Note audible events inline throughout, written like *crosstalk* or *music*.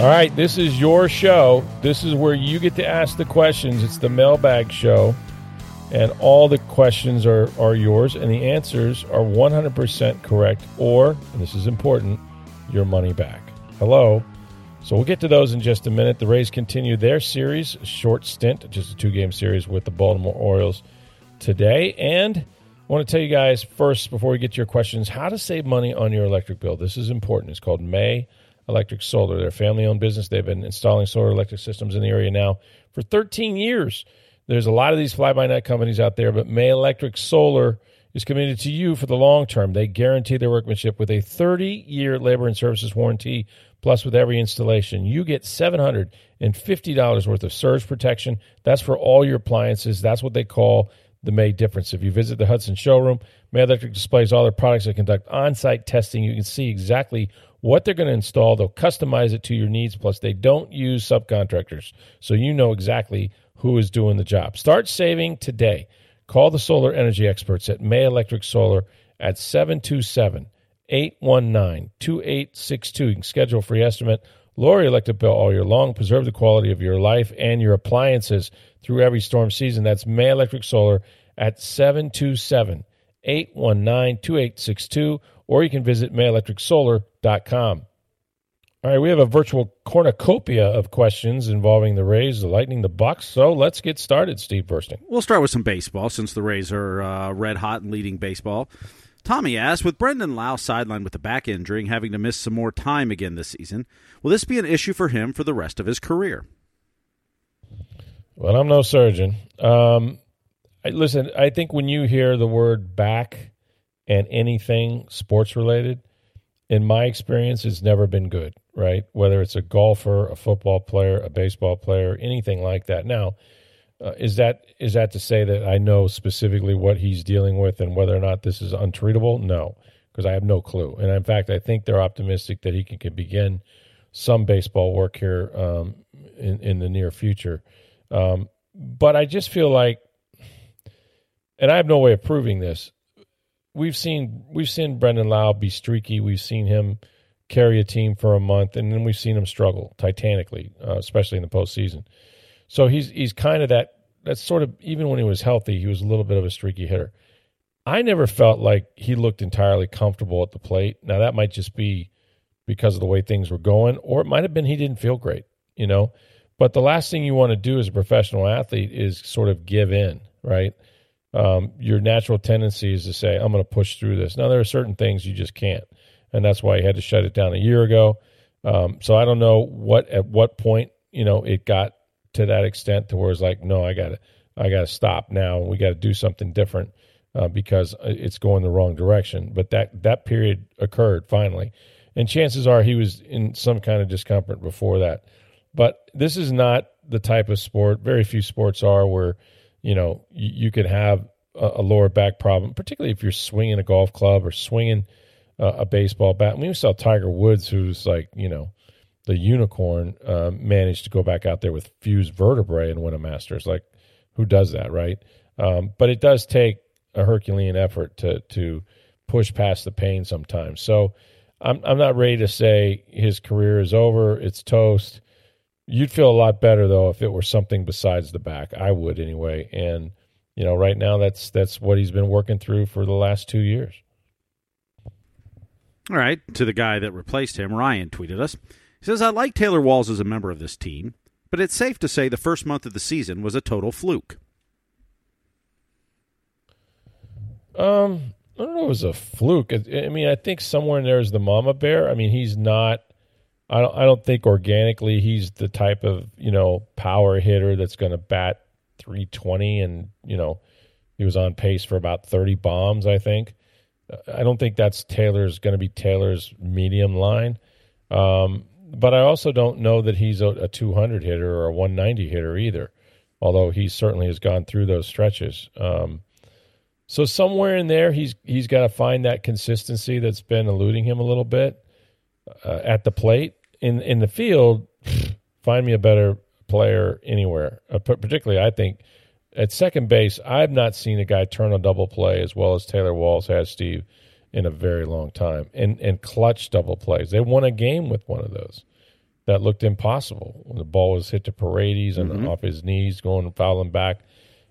All right, this is your show. This is where you get to ask the questions. It's the mailbag show. And all the questions are, are yours, and the answers are 100% correct, or, and this is important, your money back. Hello. So we'll get to those in just a minute. The Rays continue their series, short stint, just a two game series with the Baltimore Orioles today. And I want to tell you guys first, before we get to your questions, how to save money on your electric bill. This is important. It's called May Electric Solar. They're a family owned business. They've been installing solar electric systems in the area now for 13 years. There's a lot of these fly by night companies out there, but May Electric Solar is committed to you for the long term. They guarantee their workmanship with a 30 year labor and services warranty. Plus, with every installation, you get $750 worth of surge protection. That's for all your appliances. That's what they call the May difference. If you visit the Hudson showroom, May Electric displays all their products that conduct on site testing. You can see exactly what they're going to install. They'll customize it to your needs. Plus, they don't use subcontractors. So you know exactly who is doing the job. Start saving today. Call the solar energy experts at May Electric Solar at 727 819 2862. You can schedule a free estimate. Lower your electric bill all year long. Preserve the quality of your life and your appliances through every storm season. That's May Electric Solar at 727 819 2862. Or you can visit mayelectricsolar.com. All right, we have a virtual cornucopia of questions involving the Rays, the Lightning, the Bucs. So let's get started, Steve Versnick. We'll start with some baseball since the Rays are uh, red hot and leading baseball. Tommy asks, with Brandon Lowe sidelined with a back injury and having to miss some more time again this season, will this be an issue for him for the rest of his career? Well, I'm no surgeon. Um, I, listen, I think when you hear the word back and anything sports related, in my experience, it's never been good, right? Whether it's a golfer, a football player, a baseball player, anything like that. Now, uh, is that is that to say that I know specifically what he's dealing with and whether or not this is untreatable? No, because I have no clue. And in fact, I think they're optimistic that he can, can begin some baseball work here um, in in the near future. Um, but I just feel like, and I have no way of proving this we've seen we've seen Brandon Lowe be streaky. We've seen him carry a team for a month, and then we've seen him struggle titanically, uh, especially in the postseason. So he's he's kind of that. That's sort of even when he was healthy, he was a little bit of a streaky hitter. I never felt like he looked entirely comfortable at the plate. Now that might just be because of the way things were going, or it might have been he didn't feel great, you know. But the last thing you want to do as a professional athlete is sort of give in, right? Um, your natural tendency is to say, I'm going to push through this. Now, there are certain things you just can't. And that's why he had to shut it down a year ago. Um, so I don't know what, at what point, you know, it got to that extent to where it's like, no, I got to, I got to stop now. We got to do something different uh, because it's going the wrong direction. But that, that period occurred finally. And chances are he was in some kind of discomfort before that. But this is not the type of sport, very few sports are where, you know, you, could have a, a, lower back problem, particularly if you're swinging a golf club or swinging uh, a baseball bat. we saw Tiger Woods, who's like, you know, the unicorn, uh, managed to go back out there with fused vertebrae and win a Masters. Like, who does that, right? Um, but it does take a Herculean effort to to push past the pain sometimes. So I'm I'm not ready to say his career is over. It's toast. You'd feel a lot better though if it were something besides the back. I would anyway. And you know, right now that's that's what he's been working through for the last two years. All right, to the guy that replaced him, Ryan tweeted us. He says, "I like Taylor Walls as a member of this team, but it's safe to say the first month of the season was a total fluke." Um, I don't know. It was a fluke. I mean, I think somewhere in there is the mama bear. I mean, he's not I don't, I don't think organically he's the type of you know power hitter that's going to bat 320 and you know he was on pace for about 30 bombs I think I don't think that's Taylor's going to be Taylor's medium line. Um, but I also don't know that he's a, a 200 hitter or a 190 hitter either, although he certainly has gone through those stretches. Um, so somewhere in there, he's he's got to find that consistency that's been eluding him a little bit uh, at the plate. In in the field, *sniffs* find me a better player anywhere. Uh, particularly, I think at second base, I've not seen a guy turn a double play as well as Taylor Walls has, Steve, in a very long time. And and clutch double plays. They won a game with one of those. That looked impossible when the ball was hit to Paredes and mm-hmm. off his knees, going fouling back.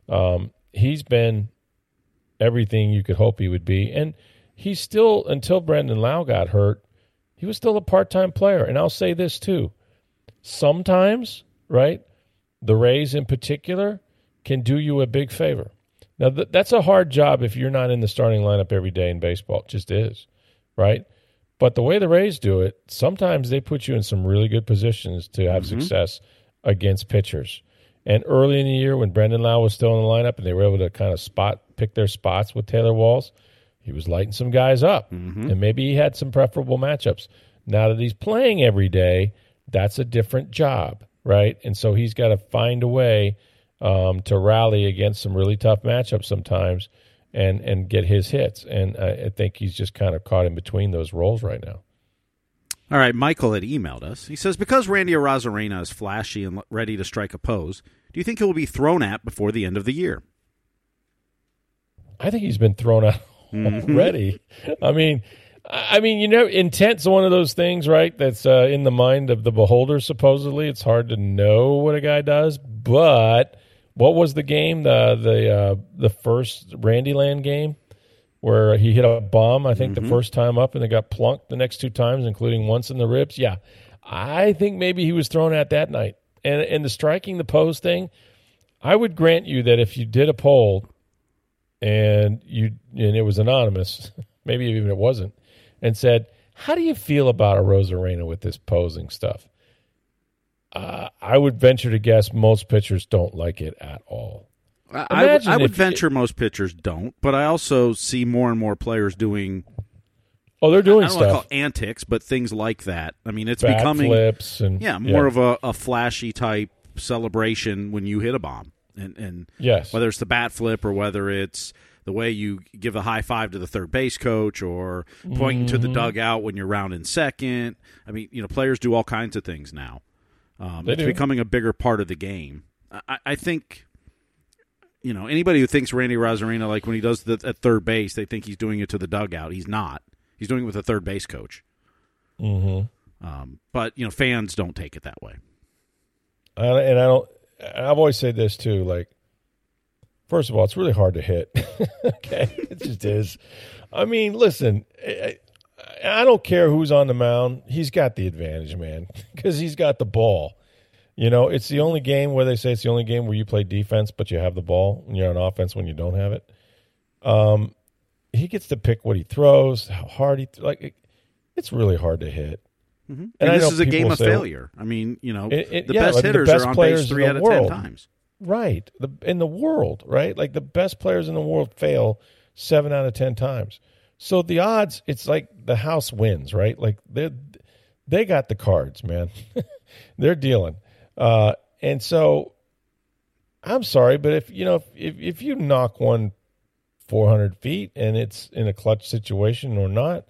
Um, he's been everything you could hope he would be, and he's still until Brandon Lowe got hurt, he was still a part-time player. And I'll say this too: sometimes, right, the Rays in particular can do you a big favor. Now, th- that's a hard job if you're not in the starting lineup every day in baseball. It just is, right? But the way the Rays do it, sometimes they put you in some really good positions to have mm-hmm. success against pitchers. And early in the year, when Brandon Lowe was still in the lineup and they were able to kind of spot pick their spots with Taylor Walls, he was lighting some guys up. Mm-hmm. And maybe he had some preferable matchups. Now that he's playing every day, that's a different job, right? And so he's got to find a way um, to rally against some really tough matchups sometimes and and get his hits. And I, I think he's just kind of caught in between those roles right now. All right, Michael had emailed us. He says because Randy Arozarena is flashy and ready to strike a pose, do you think he will be thrown at before the end of the year? I think he's been thrown out. Already. I mean, I mean, you know, intent's one of those things, right? That's uh, in the mind of the beholder. Supposedly, it's hard to know what a guy does, but what was the game? The the uh, the first Randyland game where he hit a bomb. I think mm-hmm. the first time up, and they got plunked the next two times, including once in the ribs. Yeah, I think maybe he was thrown at that night. And and the striking the pose thing, I would grant you that if you did a poll and you and it was anonymous, *laughs* maybe even it wasn't, and said, "How do you feel about Arozarena with this posing stuff?" Uh, I would venture to guess most pitchers don't like it at all. I, would, I would venture it, most pitchers don't, but I also see more and more players doing. Oh, they're doing I don't stuff. Want to call antics, but things like that. I mean, it's Bat becoming flips and yeah, more yeah. of a, a, flashy type celebration when you hit a bomb, and and yes, whether it's the bat flip or whether it's the way you give a high five to the third base coach or pointing mm-hmm. to the mm-hmm. dugout when you're rounding second. I mean, you know, players do all kinds of things now. Um, it's do. becoming a bigger part of the game. I, I, think, you know, anybody who thinks Randy Arozarena, like when he does the at third base, they think he's doing it to the dugout. He's not. He's doing it with a third base coach. Mm-hmm. Um, but you know, fans don't take it that way. And I don't. I've always said this too. Like, first of all, it's really hard to hit. *laughs* okay, it just is. I mean, listen. I, I don't care who's on the mound. He's got the advantage, man, *laughs* because he's got the ball. You know, it's the only game where they say it's the only game where you play defense, but you have the ball, and you're on offense when you don't have it. Um, he gets to pick what he throws, how hard he th- like. It, it's really hard to hit. Mm-hmm. And, and this is a game of say, failure. I mean, you know, it, it, the yeah, best like hitters the best are on base three out of world. ten times. Right, the in the world, right? Like the best players in the world fail seven out of ten times. So the odds, it's like the house wins, right? Like they they got the cards, man. *laughs* They're dealing, uh, and so I'm sorry, but if you know if, if if you knock one 400 feet and it's in a clutch situation or not,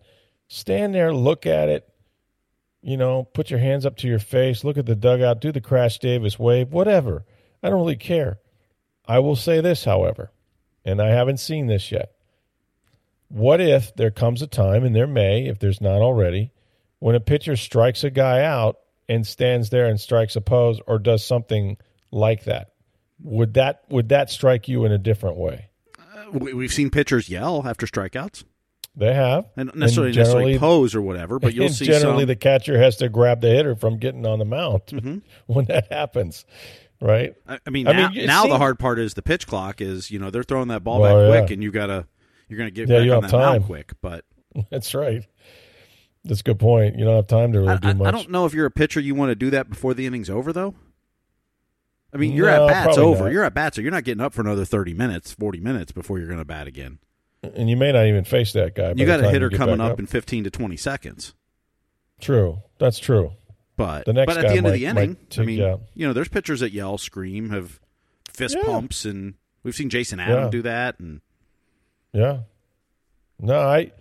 stand there, look at it. You know, put your hands up to your face, look at the dugout, do the Crash Davis wave, whatever. I don't really care. I will say this, however, and I haven't seen this yet what if there comes a time, and there may, if there's not already, when a pitcher strikes a guy out and stands there and strikes a pose or does something like that? Would that would that strike you in a different way? Uh, we've seen pitchers yell after strikeouts. They have, and necessarily, and necessarily pose or whatever, but you'll *laughs* see. Generally, some... the catcher has to grab the hitter from getting on the mound mm-hmm. *laughs* when that happens right? I, I mean, I now, mean, now seems... the hard part is the pitch clock. Is you know they're throwing that ball well, back quick, and you got to you're going to get yeah, back on that time. quick. But *laughs* that's right. That's a good point. You don't have time to really I, do much. I don't know if you're a pitcher you want to do that before the inning's over, though. I mean, you're no, at bats over. Not. You're at bats, so you're not getting up for another thirty minutes, forty minutes before you're going to bat again. And you may not even face that guy. You got a hitter coming up, up in 15 to 20 seconds. True, that's true. But the next but at the end might, of the inning, I mean, yeah. you know, there's pitchers that yell, scream, have fist Yeah. pumps, and we've seen Jason Adam Yeah. do that. And Yeah. No, I,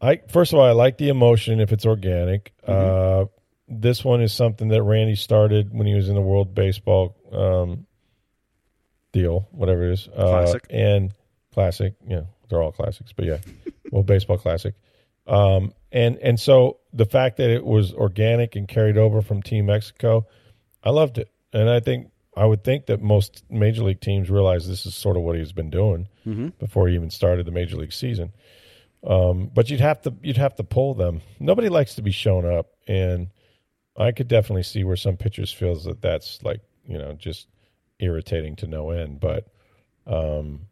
I first of all, I like the emotion if it's organic. Mm-hmm. Uh, this one is something that Randy started when he was in the World Baseball um, deal, whatever it is. Uh, Classic. and classic. Yeah, they're all classics, but yeah, *laughs* well, Baseball Classic. Um, and and so the fact that it was organic and carried over from Team Mexico, I loved it, and I think I would think that most major league teams realize this is sort of what he's been doing before he even started the major league season. Um, but you'd have to you'd have to pull them. Nobody likes to be shown up, and I could definitely see where some pitchers feels that that's like you know just irritating to no end. But um,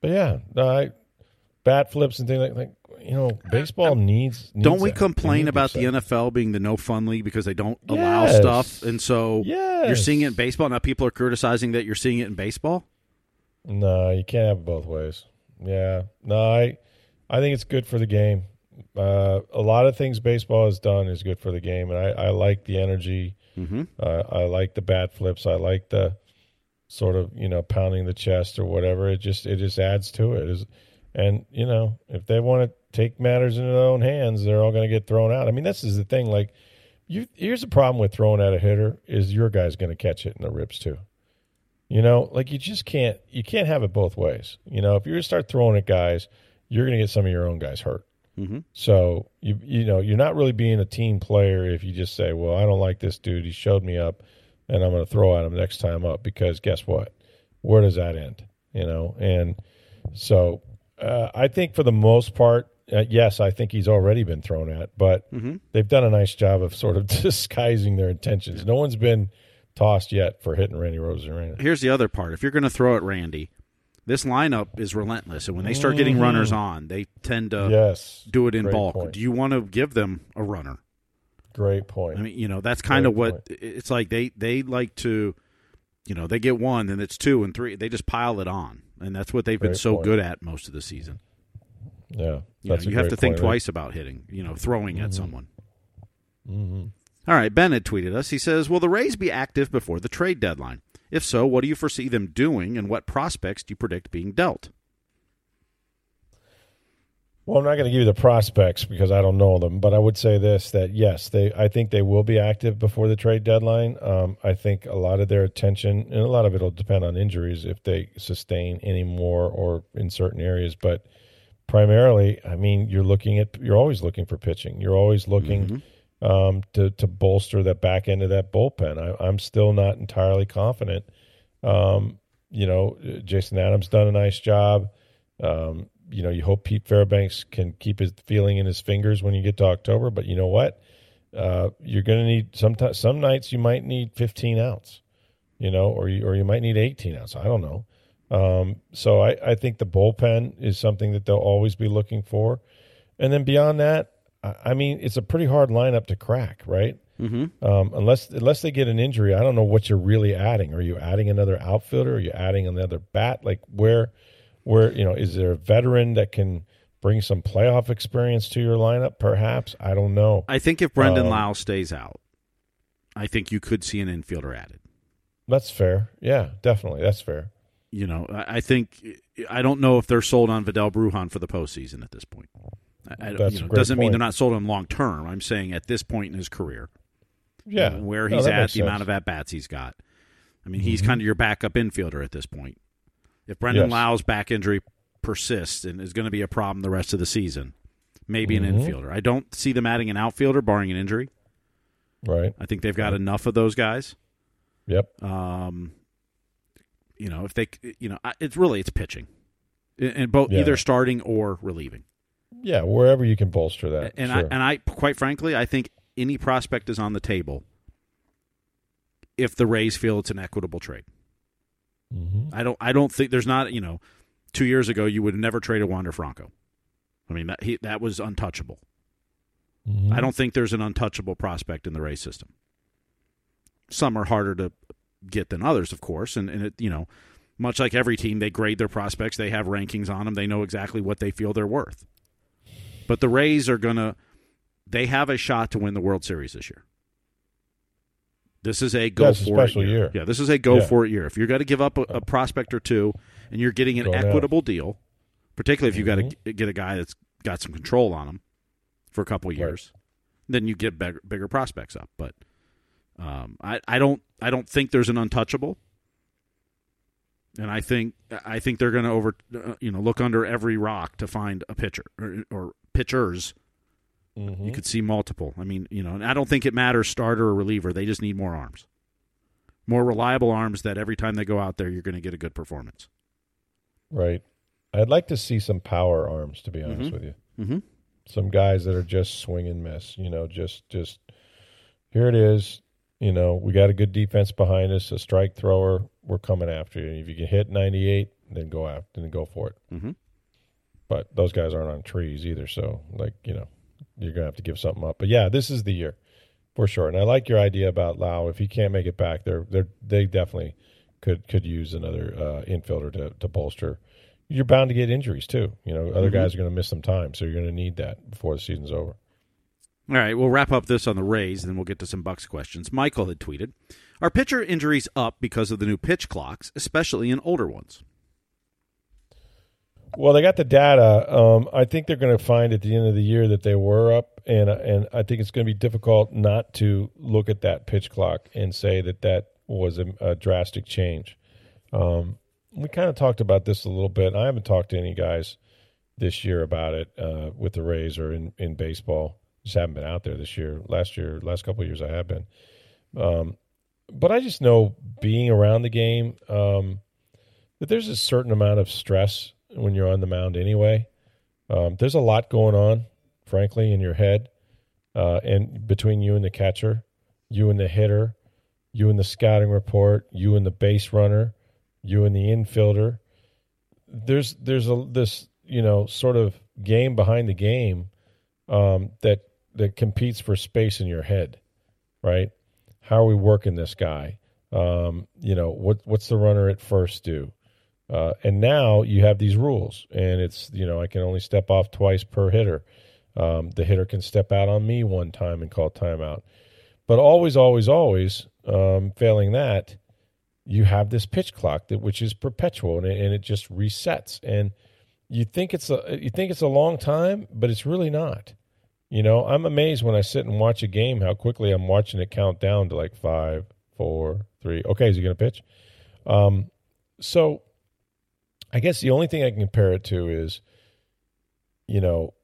but yeah, no, I, bat flips and things like like you know baseball needs. needs don't we that. Complain about the that. NFL being the no fun league because they don't allow stuff? And so Yes. you're seeing it in baseball. Now people are criticizing that you're seeing it in baseball. No, you can't have it both ways. Yeah, no, I, I think it's good for the game. Uh, a lot of things baseball has done is good for the game, and I, I like the energy. Mm-hmm. Uh, I like the bat flips. I like the sort of you know pounding the chest or whatever. It just it just adds to it. Is and you know if they want to take matters into their own hands, they're all going to get thrown out. I mean, this is the thing. Like, you here's the problem with throwing at a hitter is your guy's going to catch it in the ribs too. You know, like you just can't you can't have it both ways. You know, if you start throwing at guys, you're going to get some of your own guys hurt. Mm-hmm. So you you know you're not really being a team player if you just say, "Well, I don't like this dude. He showed me up, and I'm going to throw at him next time up." Because guess what? Where does that end? You know, and so uh, I think for the most part, uh, yes, I think he's already been thrown at, but Mhm. they've done a nice job of sort of *laughs* disguising their intentions. No one's been tossed yet for hitting Randy Arozarena. Here's the other part. If you're going to throw at Randy, this lineup is relentless, and when they start getting runners on, they tend to yes, do it in great bulk. point. Do you want to give them a runner? Great point. I mean, you know, that's kind of Great what it's like. They they like to, you know, they get one, then it's two and three. They just pile it on, and that's what they've been so point. good at most of the season. yeah, You, know, you have great to think point. twice about hitting, you know, throwing at someone. Mhm. All right, Ben had tweeted us. He says, "Will the Rays be active before the trade deadline? If so, what do you foresee them doing, and what prospects do you predict being dealt?" Well, I'm not going to give you the prospects because I don't know them, but I would say this: that yes, they. I think they will be active before the trade deadline. Um, I think a lot of their attention, and a lot of it will depend on injuries if they sustain any more or in certain areas. But primarily, I mean, you're looking at you're always looking for pitching. You're always looking um, to to bolster that back end of that bullpen. I, I'm still not entirely confident. Um, you know, Jason Adam's done a nice job. Um, you know, you hope Pete Fairbanks can keep his feeling in his fingers when you get to October. But you know what? Uh, you're going to need sometimes. Some nights you might need 15 outs. You know, or you or you might need 18 outs. I don't know. Um, so I, I think the bullpen is something that they'll always be looking for. And then beyond that, I, I mean, it's a pretty hard lineup to crack, right? Mm-hmm. Um, unless unless they get an injury, I don't know what you're really adding. Are you adding another outfielder? Are you adding another bat? Like where, where you know, is there a veteran that can bring some playoff experience to your lineup? Perhaps I don't know. I think if Brandon Um, Lowe stays out, I think you could see an infielder added. That's fair. Yeah, definitely. That's fair. You know, I think I don't know if they're sold on Vidal Brujan for the postseason at this point. I, That's you know, great doesn't mean they're not sold on long term. I'm saying at this point in his career, Yeah, where he's that at, the sense. amount of at bats he's got. I mean, he's Mhm. kind of your backup infielder at this point. If Brandon Yes. Lowe's back injury persists and is going to be a problem the rest of the season, maybe Mhm. an infielder. I don't see them adding an outfielder, barring an injury. right. I think they've got enough of those guys. Yep. Um, you know, if they, you know, it's really it's pitching, and both Yeah. either starting or relieving. Yeah, wherever you can bolster that. And sure. I and I, quite frankly, I think any prospect is on the table if the Rays feel it's an equitable trade. Mhm. I don't. I don't think there's not. You know, two years ago you would never trade traded Wander Franco. I mean that he that was untouchable. Mhm. I don't think there's an untouchable prospect in the Rays system. Some are harder to get than others, of course, and and it, you know, Much like every team, they grade their prospects. They have rankings on them. They know exactly what they feel they're worth. But the Rays are going to, they have a shot to win the World Series this year. This is a go That's a for special it year. year. Yeah, this is a go Yeah. for it year. If you're going to give up a, a prospect or two and you're getting an Go equitable deal, particularly if you got Mm-hmm. to get a guy that's got some control on him for a couple of Right. years, then you get bigger, bigger prospects up. But um, I, I don't I don't think there's an untouchable, and I think I think they're going to over uh, you know look under every rock to find a pitcher or, or pitchers. Mhm. You could see multiple. I mean, you know, and I don't think it matters starter or reliever. They just need more arms, more reliable arms that every time they go out there, you're going to get a good performance. Right. I'd like to see some power arms, to be honest Mhm. with you. Mm-hmm. Some guys that are just swing and miss. You know, just just here it is. You know, we got a good defense behind us, a strike thrower. We're coming after you. If you can hit 98, then go after, then go for it. Mm-hmm. But those guys aren't on trees either, so like you know, you're gonna have to give something up. But yeah, this is the year for sure. And I like your idea about Lowe. If he can't make it back, they're they they definitely could could use another uh, infielder to to bolster. You're bound to get injuries too. You know, other Mhm. guys are going to miss some time, so you're going to need that before the season's over. All right, we'll wrap up this on the Rays, and then we'll get to some Bucs questions. Michael had tweeted, "Are pitcher injuries up because of the new pitch clocks, especially in older ones?" Well, they got the data. Um, I think they're going to find at the end of the year that they were up, and and I think it's going to be difficult not to look at that pitch clock and say that that was a, a drastic change. Um, we kind of talked about this a little bit. I haven't talked to any guys this year about it uh, with the Rays or in, in baseball. Just haven't been out there this year. Last year, last couple years, I have been. Um, but I just know being around the game um, that there's a certain amount of stress when you're on the mound anyway. Um, there's a lot going on, frankly, in your head, uh, and between you and the catcher, you and the hitter, you and the scouting report, you and the base runner, you and the infielder. There's there's a this you know sort of game behind the game um, that that competes for space in your head, right? How are we working this guy? Um, you know what what's the runner at first do? Uh, and now you have these rules, and it's you know I can only step off twice per hitter. Um, the hitter can step out on me one time and call timeout, but always, always, always, um, failing that, you have this pitch clock that which is perpetual and it, and it just resets. And you think it's a you think it's a long time, but it's really not. You know, I'm amazed when I sit and watch a game how quickly I'm watching it count down to like five, four, three. Okay, is he going to pitch? Um, so I guess the only thing I can compare it to is, you know,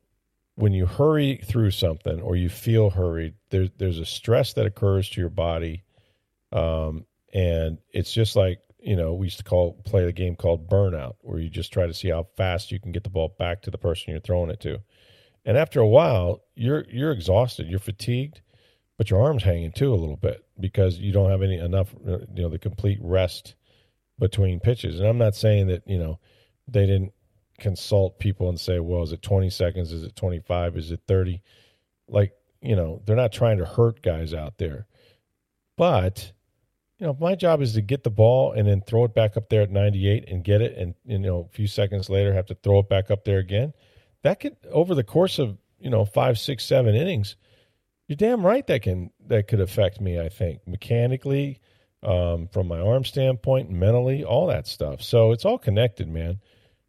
when you hurry through something or you feel hurried, there's there's a stress that occurs to your body, um, and it's just like you know we used to call play a game called burnout, where you just try to see how fast you can get the ball back to the person you're throwing it to, and after a while you're you're exhausted, you're fatigued, but your arms hanging too a little bit because you don't have any enough uh, you know the complete rest between pitches. And I'm not saying that, you know, they didn't consult people and say, well, is it 20 seconds? Is it 25? Is it 30? Like, you know, they're not trying to hurt guys out there. But, you know, my job is to get the ball and then throw it back up there at 98 and get it. And, you know, a few seconds later, have to throw it back up there again. That could, over the course of, you know, five, six, seven innings, you're damn right that can, that could affect me, I think, mechanically, um, from my arm standpoint, mentally, all that stuff. So it's all connected, man.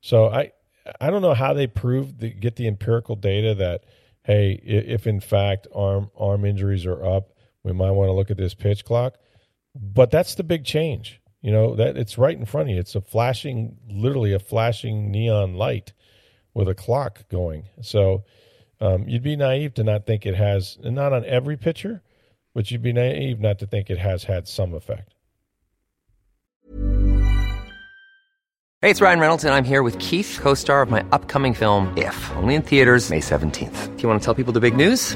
So I I don't know how they prove the, get the empirical data that hey, if in fact arm arm injuries are up, we might want to look at this pitch clock. But that's the big change. You know that it's right in front of you. It's a flashing, literally a flashing neon light with a clock going. So um, you'd be naive to not think it has, not on every pitcher, but you'd be naive not to think it has had some effect. Hey, it's Ryan Reynolds, and I'm here with Keith, co star of my upcoming film, If, only in theaters, May 17th. Do you want to tell people the big news?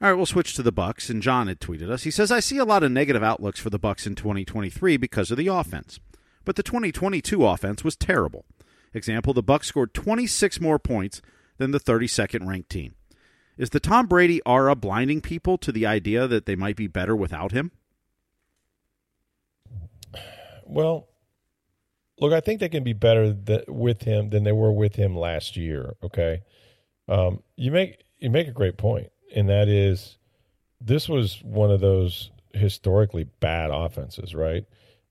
All right, we'll switch to the Bucs. And John had tweeted us. He says, "I see a lot of negative outlooks for the Bucs in 2023 because of the offense, but the 2022 offense was terrible. Example: the Bucs scored 26 more points than the 32nd ranked team. Is the Tom Brady aura blinding people to the idea that they might be better without him?" Well, look, I think they can be better th- with him than they were with him last year. Okay, um, you make you make a great point and that is this was one of those historically bad offenses, right?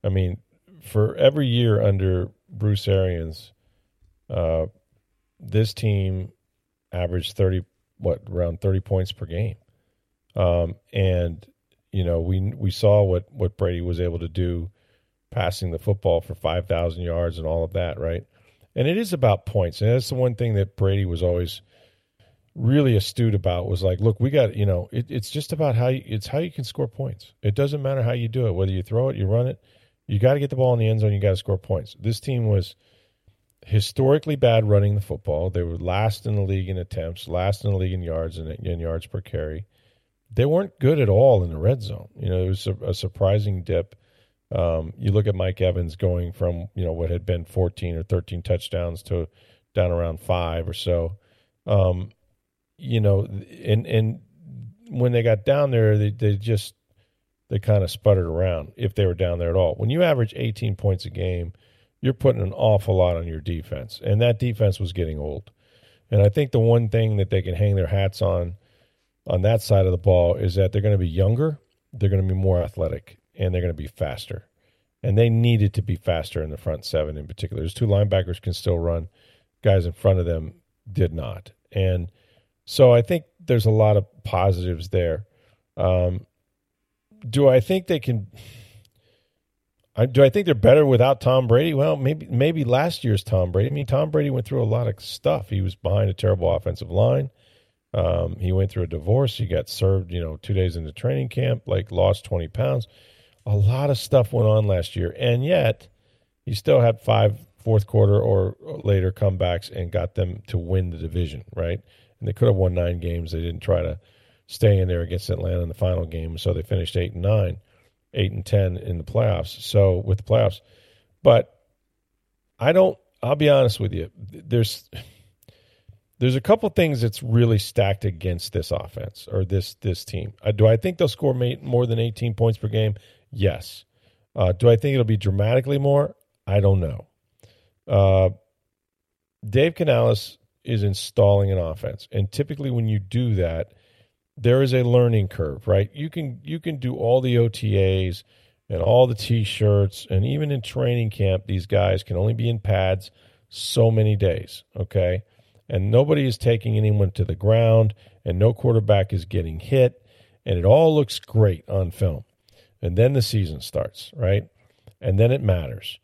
I mean, for every year under Bruce Arians, uh, this team averaged thirty what around thirty points per game, um, and you know we we saw what what Brady was able to do, passing the football for five thousand yards and all of that, right? And it is about points, and that's the one thing that Brady was always really astute about was like, look, we got you know, it, it's just about how you, it's how you can score points. It doesn't matter how you do it, whether you throw it, you run it, you got to get the ball in the end zone. You got to score points. This team was historically bad running the football. They were last in the league in attempts, last in the league in yards and in yards per carry. They weren't good at all in the red zone. You know, it was a, a surprising dip. Um, you look at Mike Evans going from you know what had been 14 or 13 touchdowns to down around five or so. Um, you know, and and when they got down there, they they just they kind of sputtered around if they were down there at all. When you average 18 points a game, you're putting an awful lot on your defense, and that defense was getting old. And I think the one thing that they can hang their hats on on that side of the ball is that they're going to be younger, they're going to be more athletic, and they're going to be faster. And they needed to be faster in the front seven in particular. There's two linebackers can still run, guys in front of them did not. And so I think there's a lot of positives there. Um, do I think they can? I, do I think they're better without Tom Brady? Well, maybe maybe last year's Tom Brady. I mean, Tom Brady went through a lot of stuff. He was behind a terrible offensive line. Um, he went through a divorce. He got served, you know, two days into training camp. Like lost twenty pounds. A lot of stuff went on last year, and yet he still had five fourth quarter or later comebacks and got them to win the division. Right? And they could have won nine games. They didn't try to stay in there against Atlanta in the final game, so they finished eight and nine, eight and ten in the playoffs. So with the playoffs, but I don't. I'll be honest with you. There's there's a couple things that's really stacked against this offense or this this team. Uh, do I think they'll score more than 18 points per game? Yes. Uh, do I think it'll be dramatically more? I don't know. Uh, Dave Canales is installing an offense. And typically when you do that, there is a learning curve, right? You can you can do all the OTAs and all the t-shirts and even in training camp these guys can only be in pads so many days, okay? And nobody is taking anyone to the ground and no quarterback is getting hit and it all looks great on film. And then the season starts, right? And then it matters.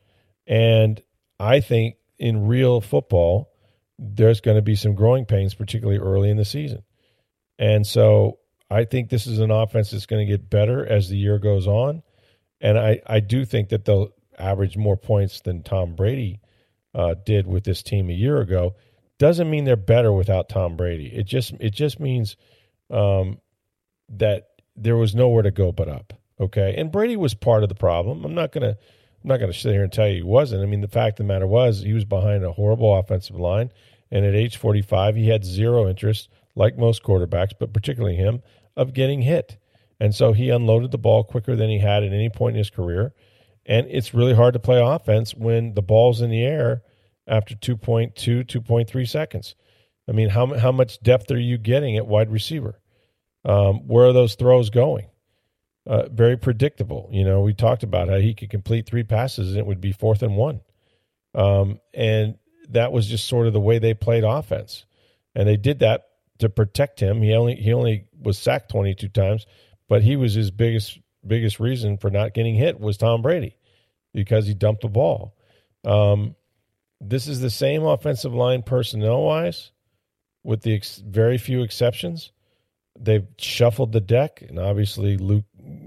And I think in real football, there's going to be some growing pains, particularly early in the season. And so I think this is an offense that's going to get better as the year goes on. And I, I do think that they'll average more points than Tom Brady uh, did with this team a year ago. Doesn't mean they're better without Tom Brady. It just it just means um, that there was nowhere to go but up. Okay, and Brady was part of the problem. I'm not gonna I'm not gonna sit here and tell you he wasn't. I mean, the fact of the matter was he was behind a horrible offensive line. And at age 45, he had zero interest, like most quarterbacks, but particularly him, of getting hit. And so he unloaded the ball quicker than he had at any point in his career. And it's really hard to play offense when the ball's in the air after 2.2, 2.3 seconds. I mean, how, how much depth are you getting at wide receiver? Um, where are those throws going? Uh, very predictable. You know, we talked about how he could complete three passes and it would be fourth and one. Um, and that was just sort of the way they played offense, and they did that to protect him. He only he only was sacked 22 times, but he was his biggest biggest reason for not getting hit was Tom Brady because he dumped the ball. Um, this is the same offensive line personnel wise, with the ex- very few exceptions. They've shuffled the deck, and obviously Luke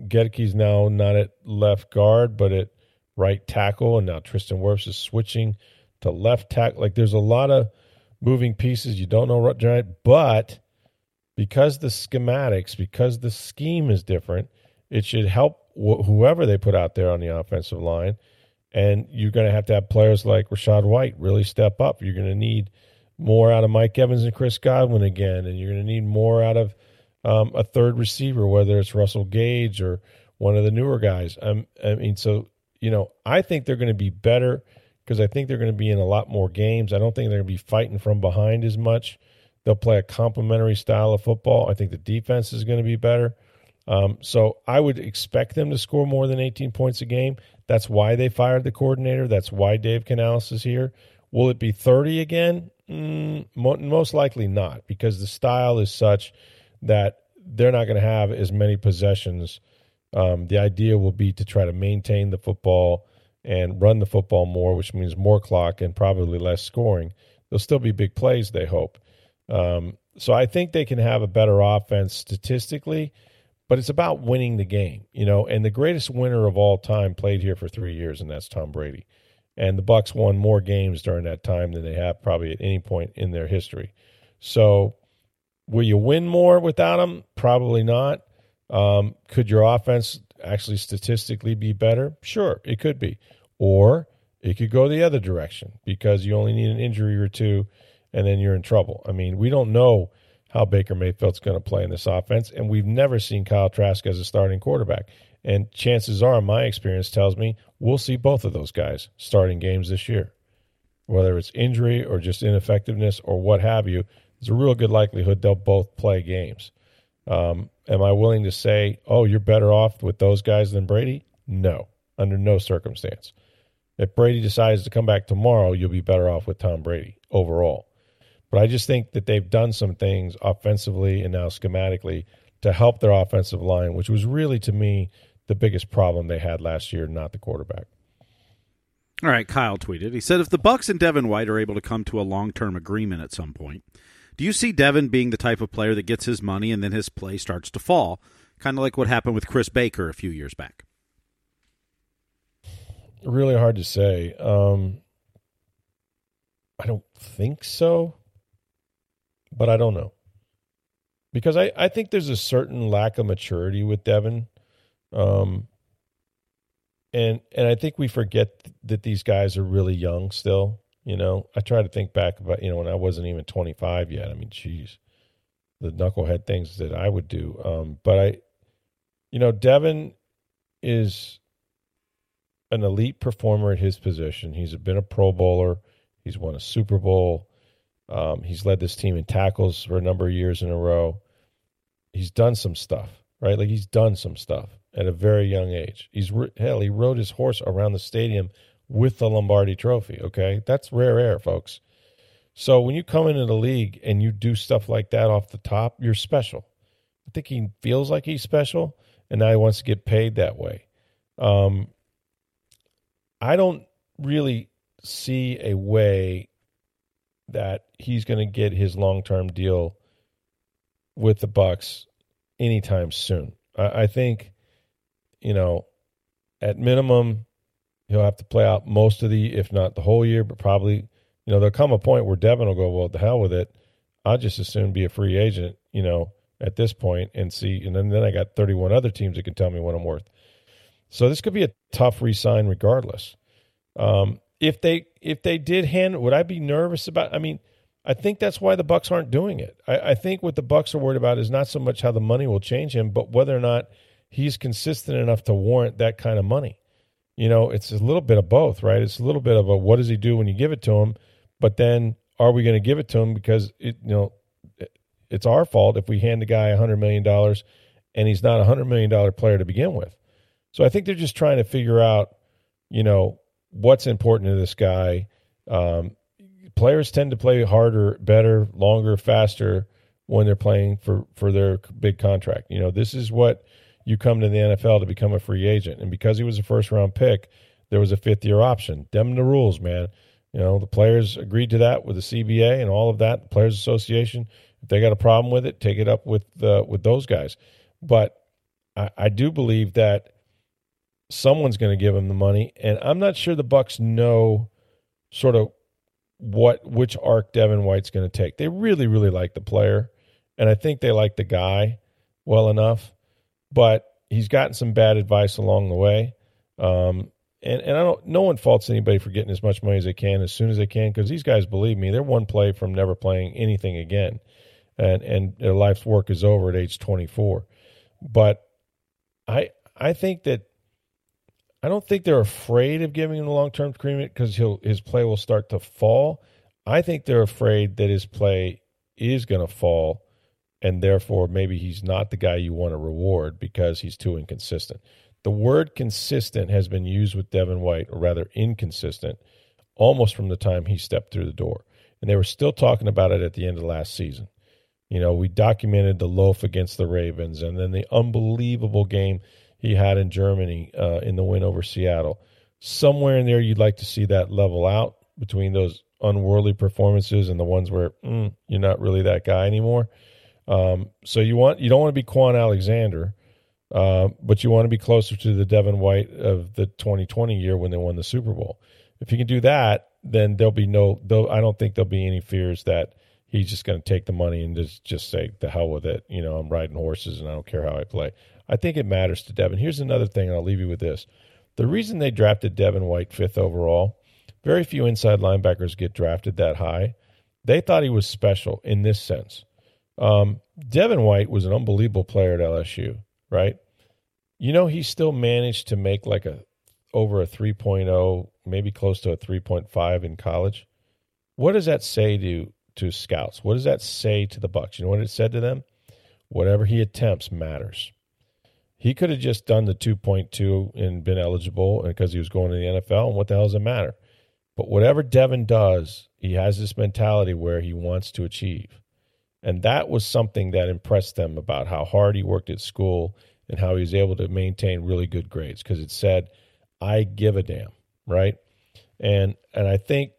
Goedeke's now not at left guard, but at right tackle, and now Tristan Wirfs is switching to left tackle. Like there's a lot of moving pieces. You don't know what giant, but because the schematics, because the scheme is different, it should help wh- whoever they put out there on the offensive line. And you're going to have to have players like Rachaad White really step up. You're going to need more out of Mike Evans and Chris Godwin again, and you're going to need more out of um, a third receiver, whether it's Russell Gage or one of the newer guys. Um, I mean, so you know, I think they're going to be better because I think they're going to be in a lot more games. I don't think they're going to be fighting from behind as much. They'll play a complementary style of football. I think the defense is going to be better. Um, so I would expect them to score more than 18 points a game. That's why they fired the coordinator. That's why Dave Canales is here. Will it be 30 again? Mm, most likely not, because the style is such that they're not going to have as many possessions. Um, the idea will be to try to maintain the football and run the football more, which means more clock and probably less scoring. There'll still be big plays, they hope. Um, so I think they can have a better offense statistically, but it's about winning the game, you know. And the greatest winner of all time played here for three years, and that's Tom Brady. And the Bucs won more games during that time than they have probably at any point in their history. So, will you win more without him? Probably not. Um, could your offense actually statistically be better? Sure, it could be. Or it could go the other direction because you only need an injury or two and then you're in trouble. I mean, we don't know how Baker Mayfield's going to play in this offense, and we've never seen Kyle Trask as a starting quarterback. And chances are, my experience tells me, we'll see both of those guys starting games this year. Whether it's injury or just ineffectiveness or what have you, there's a real good likelihood they'll both play games. Um, am I willing to say, oh, you're better off with those guys than Brady? No, under no circumstance. If Brady decides to come back tomorrow, you'll be better off with Tom Brady overall. But I just think that they've done some things offensively and now schematically to help their offensive line, which was really to me the biggest problem they had last year, not the quarterback. All right, Kyle tweeted. He said if the Bucs and Devin White are able to come to a long-term agreement at some point, do you see Devin being the type of player that gets his money and then his play starts to fall, kind of like what happened with Chris Baker a few years back? Really hard to say. Um, I don't think so but I don't know. Because I, I think there's a certain lack of maturity with Devin. Um, and and I think we forget that these guys are really young still. You know, I try to think back about you know when I wasn't even 25 yet. I mean, geez, the knucklehead things that I would do. Um, but I, you know, Devin is an elite performer at his position. He's been a Pro Bowler. He's won a Super Bowl. Um, he's led this team in tackles for a number of years in a row. He's done some stuff, right? Like he's done some stuff at a very young age. He's hell, he rode his horse around the stadium with the Lombardi Trophy. Okay, that's rare air, folks. So when you come into the league and you do stuff like that off the top, you're special. I think he feels like he's special, and now he wants to get paid that way. Um, I don't really see a way that he's going to get his long term deal with the Bucs anytime soon. I, I think, you know, at minimum, he'll have to play out most of the, if not the whole year, but probably, you know, there'll come a point where Devin will go, well, the hell with it. I'll just as soon be a free agent, you know, at this point and see. And then, then I got 31 other teams that can tell me what I'm worth. So this could be a tough resign regardless. Um, if they if they did hand, would I be nervous about? I mean, I think that's why the Bucs aren't doing it. I, I think what the Bucs are worried about is not so much how the money will change him, but whether or not he's consistent enough to warrant that kind of money. You know, it's a little bit of both, right? It's a little bit of a what does he do when you give it to him, but then are we going to give it to him because it you know it's our fault if we hand the guy a hundred million dollars and he's not a hundred million dollar player to begin with. So I think they're just trying to figure out, you know, what's important to this guy. Um, players tend to play harder, better, longer, faster when they're playing for for their big contract. You know, this is what you come to the NFL to become a free agent. And because he was a first round pick, there was a fifth year option. Them the rules, man. You know, the players agreed to that with the CBA and all of that, the Players Association. If they got a problem with it, take it up with uh, with those guys. But I, I do believe that someone's going to give him the money, and I'm not sure the Bucs know sort of what which arc Devin White's going to take. They really, really like the player, and I think they like the guy well enough, but he's gotten some bad advice along the way. Um, and and I don't. No one faults anybody for getting as much money as they can as soon as they can because these guys believe me. They're one play from never playing anything again, and and their life's work is over at age 24. But I I think that I don't think they're afraid of giving him a long term agreement because he'll his play will start to fall. I think they're afraid that his play is going to fall, and therefore maybe he's not the guy you want to reward because he's too inconsistent. The word consistent has been used with Devin White, or rather inconsistent, almost from the time he stepped through the door. And they were still talking about it at the end of last season. You know, we documented the loaf against the Ravens and then the unbelievable game he had in Germany uh, in the win over Seattle. Somewhere in there, you'd like to see that level out between those unworldly performances and the ones where mm, you're not really that guy anymore. Um, so you want you don't want to be Kwon Alexander, uh, but you want to be closer to the Devin White of the 2020 year when they won the Super Bowl. If you can do that, then there'll be no. I don't think there'll be any fears that he's just going to take the money and just just say the hell with it. You know, I'm riding horses and I don't care how I play. I think it matters to Devin. Here's another thing, and I'll leave you with this: the reason they drafted Devin White fifth overall. Very few inside linebackers get drafted that high. They thought he was special in this sense. Um, Devin White was an unbelievable player at LSU, right? You know, he still managed to make like a over a 3.0, maybe close to a 3.5 in college. What does that say to to scouts? What does that say to the Bucs? You know what it said to them? Whatever he attempts matters. He could have just done the 2.2 and been eligible because he was going to the NFL, and what the hell does it matter? But whatever Devin does, he has this mentality where he wants to achieve. And that was something that impressed them about how hard he worked at school and how he was able to maintain really good grades because it said, I give a damn, right? And and I think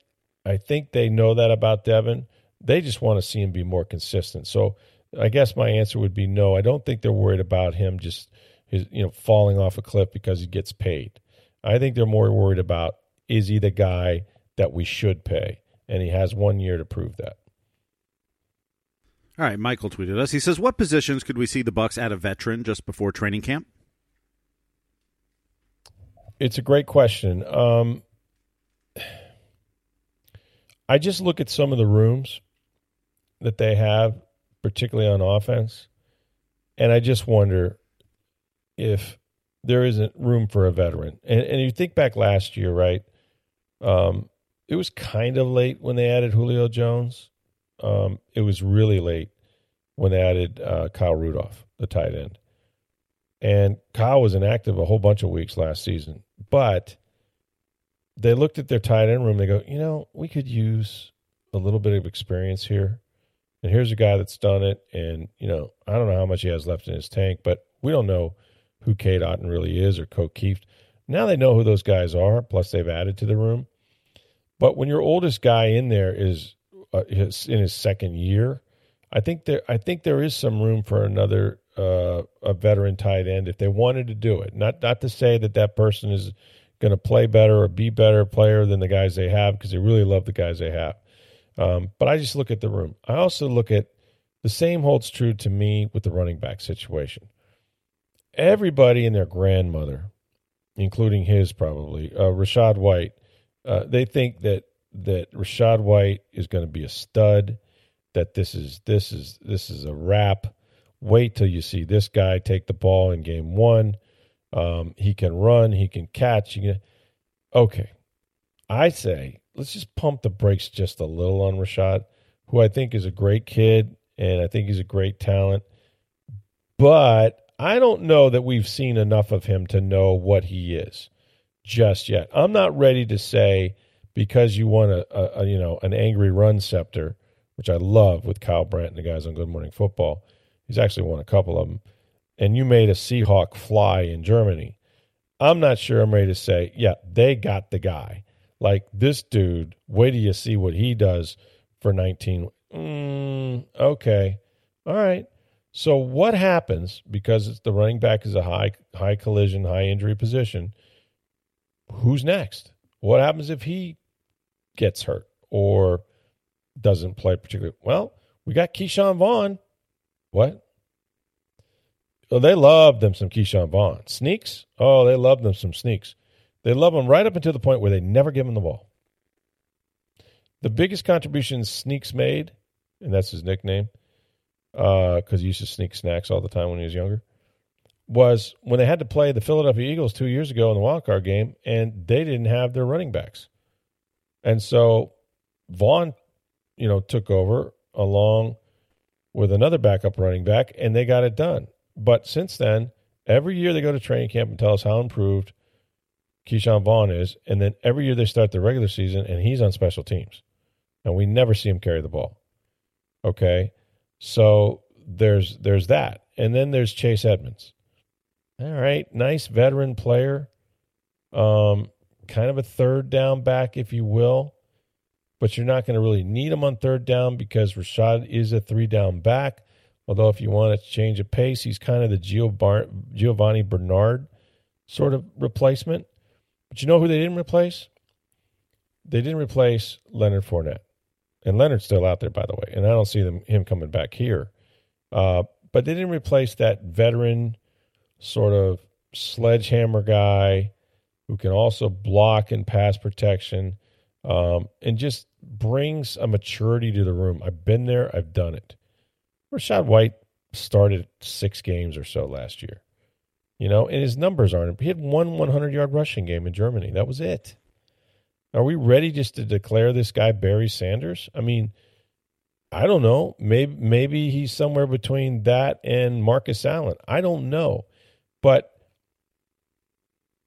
I think they know that about Devin. They just want to see him be more consistent. So I guess my answer would be no. I don't think they're worried about him just his you know falling off a cliff because he gets paid. I think they're more worried about is he the guy that we should pay, and he has one year to prove that. All right, Michael tweeted us. He says, "What positions could we see the Bucs add a veteran just before training camp?" It's a great question. Um, I just look at some of the rooms that they have, particularly on offense, and I just wonder if there isn't room for a veteran. And, and you think back last year, right? Um, it was kind of late when they added Julio Jones. Um, it was really late when they added uh, Kyle Rudolph, the tight end. And Kyle was inactive a whole bunch of weeks last season. But they looked at their tight end room. They go, you know, we could use a little bit of experience here. And here's a guy that's done it. And, you know, I don't know how much he has left in his tank, but we don't know who Cade Otton really is or Ko Kieft. Now they know who those guys are, plus they've added to the room. But when your oldest guy in there is uh, his, in his second year, I think there I think there is some room for another uh, a veteran tight end if they wanted to do it. Not not to say that that person is going to play better or be better player than the guys they have because they really love the guys they have. Um, but I just look at the room. I also look at the same holds true to me with the running back situation. Everybody and their grandmother, including his probably, uh, Rachaad White, uh, they think that that Rachaad White is going to be a stud. That this is this is this is a wrap. Wait till you see this guy take the ball in game one. Um, he can run. He can catch. He can, okay, I say let's just pump the brakes just a little on Rashad, who I think is a great kid and I think he's a great talent. But I don't know that we've seen enough of him to know what he is just yet. I'm not ready to say because you won a, a, a you know an angry run scepter, which I love with Kyle Brandt and the guys on Good Morning Football. He's actually won a couple of them. and you made a Seahawk fly in Germany, I'm not sure I'm ready to say, yeah, they got the guy. Like this dude, wait till you see what he does for 19. Mm, okay. All right. So what happens because it's the running back is a high high collision, high injury position? Who's next? What happens if he gets hurt or doesn't play particularly well? We got Ke'Shawn Vaughn. What? Oh, they love them some Ke'Shawn Vaughn. Sneaks? Oh, they love them some sneaks. They love them right up until the point where they never give him the ball. The biggest contribution Sneaks made, and that's his nickname, because uh, he used to sneak snacks all the time when he was younger, was when they had to play the Philadelphia Eagles two years ago in the wild card game, and they didn't have their running backs. And so Vaughn, you know, took over along with another backup running back, and they got it done. But since then, every year they go to training camp and tell us how improved Ke'Shawn Vaughn is, and then every year they start the regular season and he's on special teams, and we never see him carry the ball. Okay, so there's there's that, and then there's Chase Edmonds. All right, nice veteran player, um, kind of a third down back, if you will, but you're not going to really need him on third down because Rachaad is a three down back. Although, if you want to change a pace, he's kind of the Giovani Bernard sort of replacement. But you know who they didn't replace? They didn't replace Leonard Fournette. And Leonard's still out there, by the way. And I don't see them him coming back here. Uh, but they didn't replace that veteran sort of sledgehammer guy who can also block and pass protection um, and just brings a maturity to the room. I've been there, I've done it. Rachaad White started six games or so last year, you know, and his numbers aren't. He had one 100 yard rushing game in Germany. That was it. Are we ready just to declare this guy Barry Sanders? I mean, I don't know. Maybe maybe he's somewhere between that and Marcus Allen. I don't know, but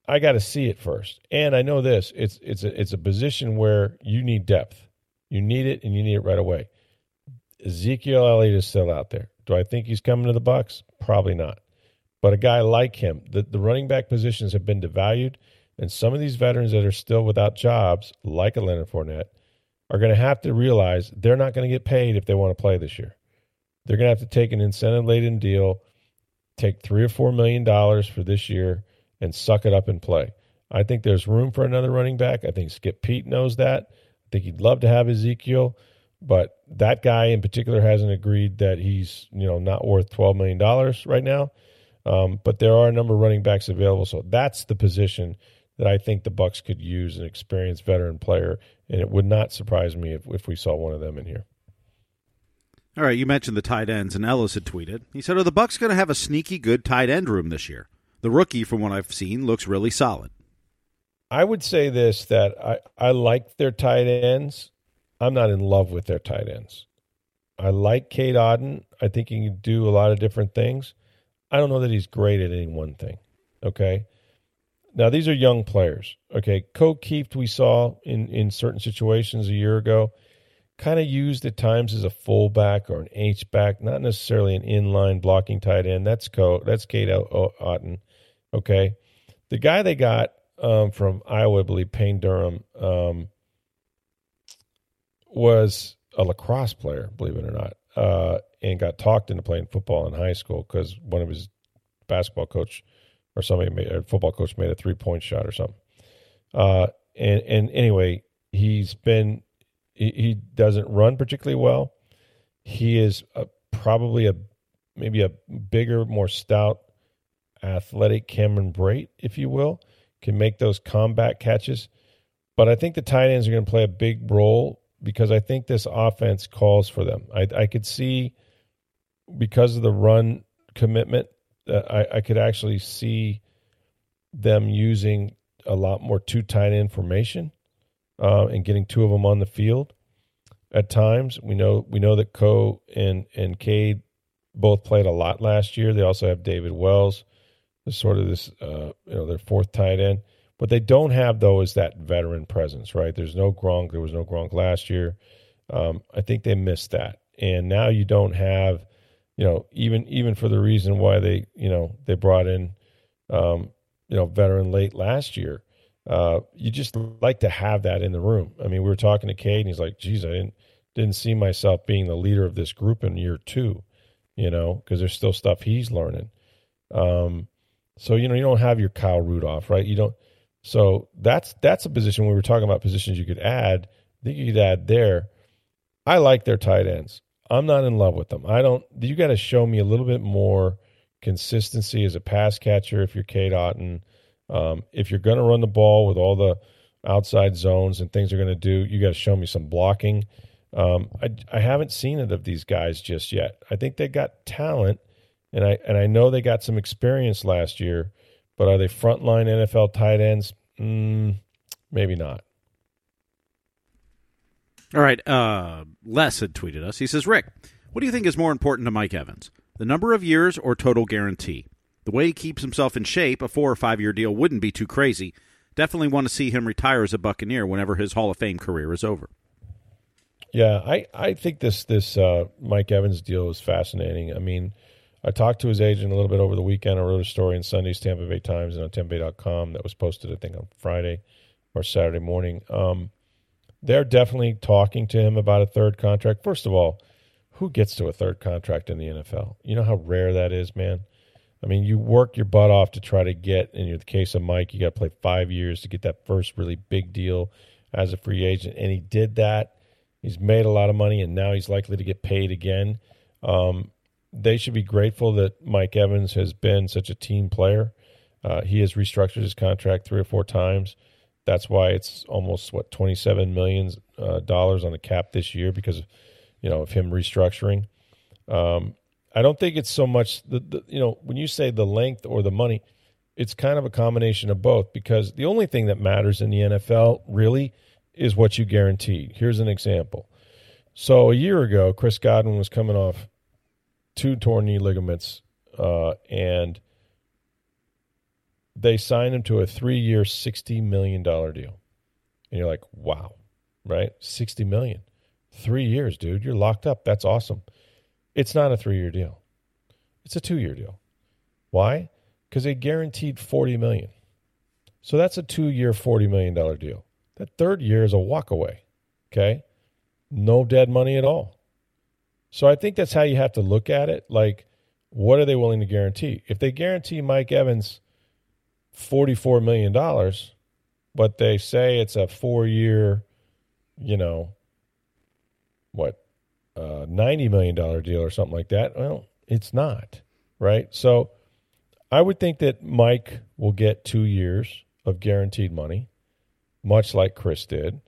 I got to see it first. And I know this: it's it's a, it's a position where you need depth. You need it, and you need it right away. Ezekiel Elliott is still out there. Do I think he's coming to the Bucs? Probably not. But a guy like him, the, the running back positions have been devalued, and some of these veterans that are still without jobs, like a Leonard Fournette, are going to have to realize they're not going to get paid if they want to play this year. They're going to have to take an incentive laden deal, take three or four million dollars for this year, and suck it up and play. I think there's room for another running back. I think Skip Pete knows that. I think he'd love to have Ezekiel. But that guy in particular hasn't agreed that he's you know not worth twelve million dollars right now. Um, but there are a number of running backs available, so that's the position that I think the Bucs could use an experienced veteran player, and it would not surprise me if, if we saw one of them in here. All right, you mentioned the tight ends, and Ellis had tweeted. He said, "Are the Bucs going to have a sneaky good tight end room this year? The rookie, from what I've seen, looks really solid." I would say this: that I I like their tight ends. I'm not in love with their tight ends. I like Cade Otton. I think he can do a lot of different things. I don't know that he's great at any one thing. Okay. Now these are young players. Okay. Ko Kieft we saw in, in certain situations a year ago, kind of used at times as a fullback or an H back, not necessarily an inline blocking tight end. That's Co that's Cade Otton. Okay. The guy they got um, from Iowa, I believe, Payne Durham, um, was a lacrosse player, believe it or not, uh, and got talked into playing football in high school because one of his basketball coach or somebody made a football coach made a three point shot or something. Uh, and and anyway, he's been he, he doesn't run particularly well. He is a, probably a maybe a bigger, more stout, athletic Cameron Brate, if you will, can make those combat catches. But I think the tight ends are going to play a big role because I think this offense calls for them. I, I could see because of the run commitment, uh, I, I could actually see them using a lot more two tight end formation uh, and getting two of them on the field at times. We know we know that Co and and Cade both played a lot last year. They also have David Wells, sort of this uh, you know their fourth tight end. What they don't have though is that veteran presence, right? There's no Gronk. There was no Gronk last year. Um, I think they missed that, and now you don't have you know, even even for the reason why they, you know, they brought in, um, you know, veteran late last year. Uh, you just like to have that in the room. I mean, we were talking to Cade, and he's like, "Geez, I didn't didn't see myself being the leader of this group in year two, you know, because there's still stuff he's learning." Um, so you know, you don't have your Kyle Rudolph, right? You don't. So that's that's a position we were talking about positions you could add. I think you could add there. I like their tight ends. I'm not in love with them. I don't. You got to show me a little bit more consistency as a pass catcher if you're Cade Otton. Um, if you're going to run the ball with all the outside zones and things are going to do, you got to show me some blocking. Um, I, I haven't seen it of these guys just yet. I think they got talent, and I and I know they got some experience last year, but are they frontline NFL tight ends? Mm, maybe not. All right. Uh, Les had tweeted us. He says, Rick, what do you think is more important to Mike Evans? The number of years or total guarantee? The way he keeps himself in shape, a four or five year deal wouldn't be too crazy. Definitely want to see him retire as a Buccaneer whenever his Hall of Fame career is over. Yeah, I, I think this this uh, Mike Evans deal is fascinating. I mean, I talked to his agent a little bit over the weekend. I wrote a story in Sunday's Tampa Bay Times and on TampaBay.com that was posted, I think, on Friday or Saturday morning. Um, they're definitely talking to him about a third contract. First of all, who gets to a third contract in the NFL? You know how rare that is, man. I mean, you work your butt off to try to get. In the case of Mike, you got to play five years to get that first really big deal as a free agent, and he did that. He's made a lot of money, and now he's likely to get paid again. Um, they should be grateful that Mike Evans has been such a team player. Uh, he has restructured his contract three or four times. That's why it's almost what twenty seven million uh, dollars on the cap this year because of you know of him restructuring. Um, I don't think it's so much the, the you know when you say the length or the money, it's kind of a combination of both because the only thing that matters in the NFL really is what you guarantee. Here's an example. So a year ago, Chris Godwin was coming off two torn knee ligaments, uh, and they signed him to a three-year, sixty million dollar deal. And you're like, wow, right? Sixty million, three years, dude. You're locked up. That's awesome. It's not a three year deal. It's a two year deal. Why? Because they guaranteed forty million. So that's a two year, forty million dollar deal. That third year is a walk away. Okay? No dead money at all. So I think that's how you have to look at it. Like, what are they willing to guarantee? If they guarantee Mike Evans $44 million, but they say it's a four year, you know, what, a $90 million deal or something like that. Well, it's not, right? So I would think that Mike will get two years of guaranteed money, much like Chris did.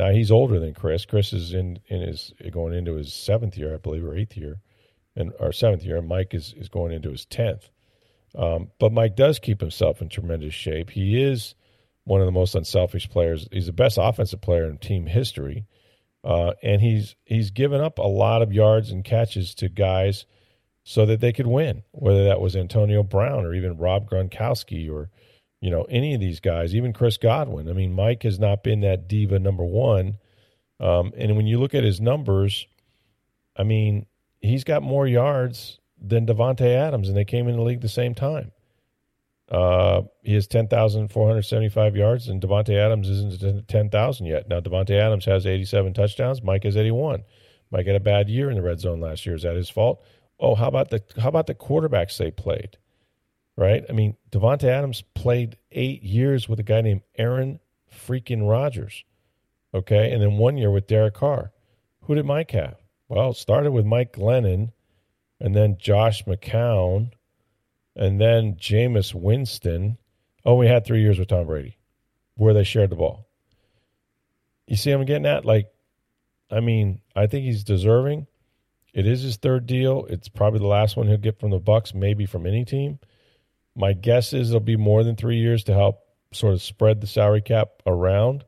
Now he's older than Chris. Chris is in, in his going into his seventh year, I believe, or eighth year, and or seventh year. And Mike is, is going into his tenth. Um, but Mike does keep himself in tremendous shape. He is one of the most unselfish players. He's the best offensive player in team history. Uh, and he's he's given up a lot of yards and catches to guys so that they could win, whether that was Antonio Brown or even Rob Gronkowski or you know any of these guys, even Chris Godwin. I mean, Mike has not been that diva number one. Um, and when you look at his numbers, I mean, he's got more yards than Davante Adams, and they came in the league the same time. Uh, he has 10,475 yards, and Davante Adams isn't 10,000 yet. Now, Davante Adams has 87 touchdowns. Mike has 81. Mike had a bad year in the red zone last year. Is that his fault? Oh, how about the how about the quarterbacks they played? Right? I mean, Davante Adams played eight years with a guy named Aaron freaking Rodgers. Okay, and then one year with Derek Carr. Who did Mike have? Well, it started with Mike Glennon, and then Josh McCown, and then Jameis Winston. Oh, we had three years with Tom Brady where they shared the ball. You see I'm getting at? Like, I mean, I think he's deserving. It is his third deal. It's probably the last one he'll get from the Bucs, maybe from any team. My guess is it'll be more than three years to help sort of spread the salary cap around,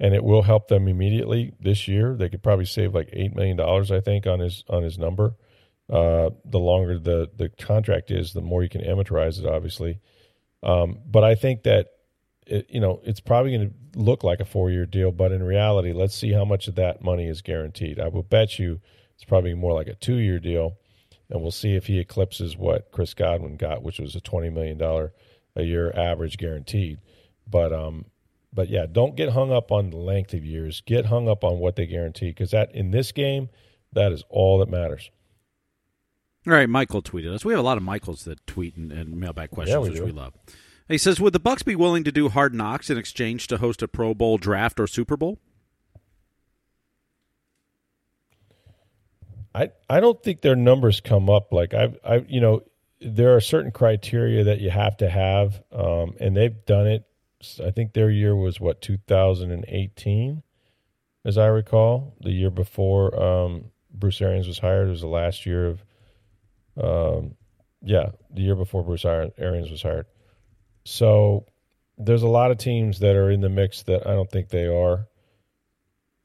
and it will help them immediately this year. They could probably save like eight million dollars, I think, on his on his number. Uh, the longer the the contract is, the more you can amortize it, obviously. Um, but I think that it, you know it's probably going to look like a four year deal, but in reality, let's see how much of that money is guaranteed. I will bet you it's probably more like a two year deal. And we'll see if he eclipses what Chris Godwin got, which was a twenty million dollar a year average guaranteed. But um, but yeah, don't get hung up on the length of years. Get hung up on what they guarantee because that in this game, that is all that matters. All right, Michael tweeted us. We have a lot of Michaels that tweet and, and mailbag questions, we which do. we love. He says, "Would the Bucs be willing to do hard knocks in exchange to host a Pro Bowl draft or Super Bowl?" I I don't think their numbers come up like I've I you know there are certain criteria that you have to have, um, and they've done it. I think their year was what 2018, as I recall. The year before um, Bruce Arians was hired it was the last year of, um, yeah, the year before Bruce Arians was hired. So there's a lot of teams that are in the mix that I don't think they are.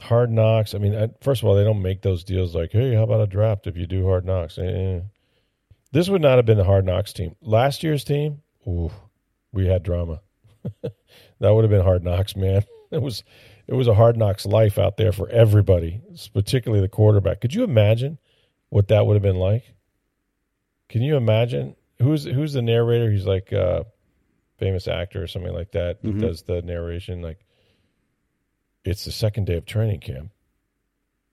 Hard knocks. I mean, I, first of all, they don't make those deals like, "Hey, how about a draft if you do hard knocks?" Eh. This would not have been the hard knocks team. Last year's team, ooh, we had drama. *laughs* that would have been hard knocks, man. *laughs* It was, it was a hard knocks life out there for everybody, particularly the quarterback. Could you imagine what that would have been like? Can you imagine who's who's the narrator? He's like a famous actor or something like that. Mhm. Does the narration like it's the second day of training camp,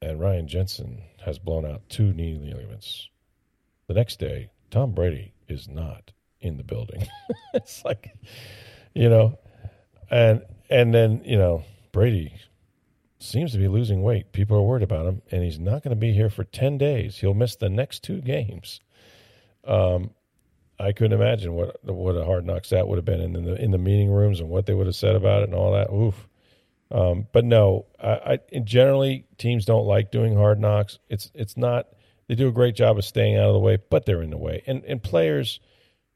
and Ryan Jensen has blown out two knee ligaments. The next day, Tom Brady is not in the building. *laughs* it's like, you know, and and then you know Brady seems to be losing weight. People are worried about him, and he's not going to be here for ten days. He'll miss the next two games. Um, I couldn't imagine what what a hard knocks that would have been in the in the meeting rooms and what they would have said about it and all that. Oof. Um, but no, I, I generally teams don't like doing hard knocks. It's it's not. They do a great job of staying out of the way, but they're in the way. And and players,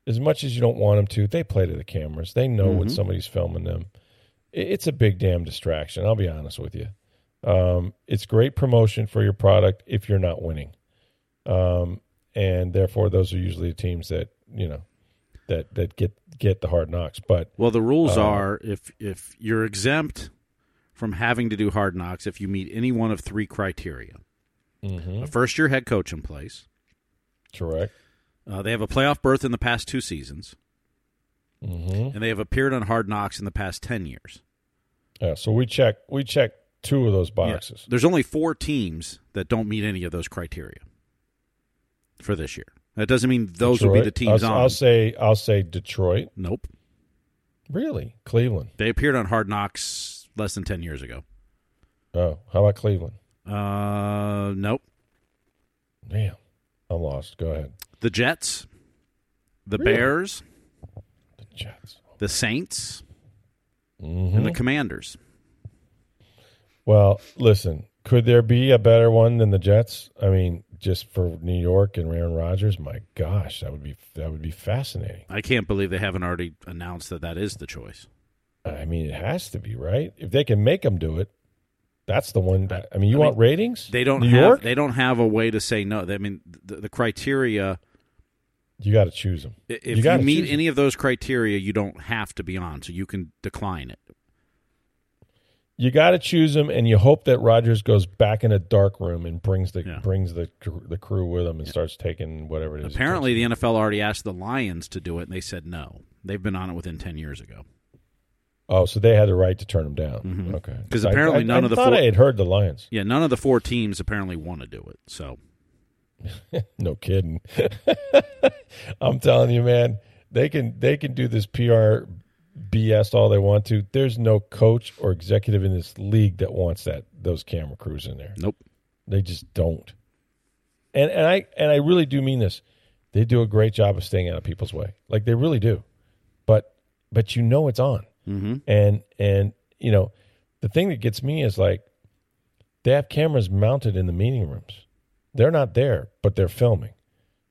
as much as you don't want them to, they play to the cameras. They know when somebody's filming them. It- It's a big damn distraction. I'll be honest with you. Um, it's great promotion for your product if you're not winning, um, and therefore those are usually the teams that you know that that get get the hard knocks. But Well, the rules Uh, are if if you're exempt from having to do hard knocks if you meet any one of three criteria: a first year head coach in place, correct. uh, they have a playoff berth in the past two seasons, Mm-hmm. and they have appeared on hard knocks in the past ten years. Yeah, so we check we check two of those Yeah. boxes. There's only four teams that don't meet any of those criteria for this year. That doesn't mean those will be the teams I'll, on. I'll say I'll say Detroit. nope. Really, Cleveland. They appeared on Hard Knocks less than 10 years ago. Oh, how about Cleveland? Uh, nope. Damn, I'm lost. Go ahead. The Jets, the Really? Bears, The Jets. the Saints, Mhm. and the Commanders. Well, listen, could there be a better one than the Jets? I mean, just for New York and Aaron Rodgers, my gosh, that would be that would be fascinating. I can't believe they haven't already announced that that is the choice. I mean, it has to be right. If they can make them do it, that's the one. That, I mean, you I want mean, ratings? They don't New have York. they don't have a way to say no. I mean, the, the criteria. you got to choose them. If you, gotta meet any of those criteria, you don't have to be on, so you can decline it. you got to choose them, and you hope that Rodgers goes back in a dark room and brings the Yeah. brings the the crew with him and starts taking whatever it is. Apparently, the NFL already asked the Lions to do it, and they said no. They've been on it within ten years ago. Oh, so they had the right to turn him down. Mhm. Okay, 'Cause I- apparently I, none I of the thought four- I had heard the Lions. Yeah, none of the four teams apparently want to do it. So *laughs* No kidding. *laughs* I'm telling you, man, they can they can do this PR BS all they want to. There's no coach or executive in this league that wants that those camera crews in there. nope. They just don't. And and I and I really do mean this. They do a great job of staying out of people's way. Like they really do. But but you know it's on. Mm-hmm. And and you know, the thing that gets me is like they have cameras mounted in the meeting rooms. They're not there, but they're filming.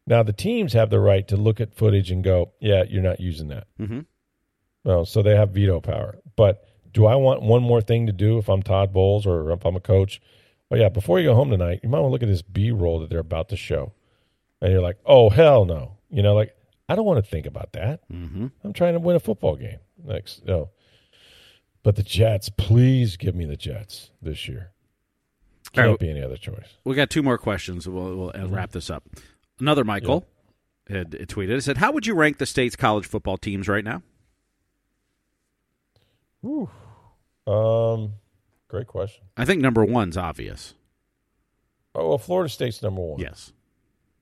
Now the teams have the right to look at footage and go, "Yeah, you're not using that." Mm-hmm. Well, so they have veto power. But do I want one more thing to do if I'm Todd Bowles or if I'm a coach? Oh yeah, before you go home tonight, you might want to look at this B roll that they're about to show, and you're like, "Oh hell no!" You know, like I don't want to think about that. Mm-hmm. I'm trying to win a football game next. No, but the Jets, please give me the Jets this year. Can't right. be any other choice. We got two more questions. We'll, we'll uh, wrap this up. Another Michael had tweeted. It said, "How would you rank the state's college football teams right now?" Whew. Um, great question. I think number one's obvious. Oh well, Florida State's number one. Yes.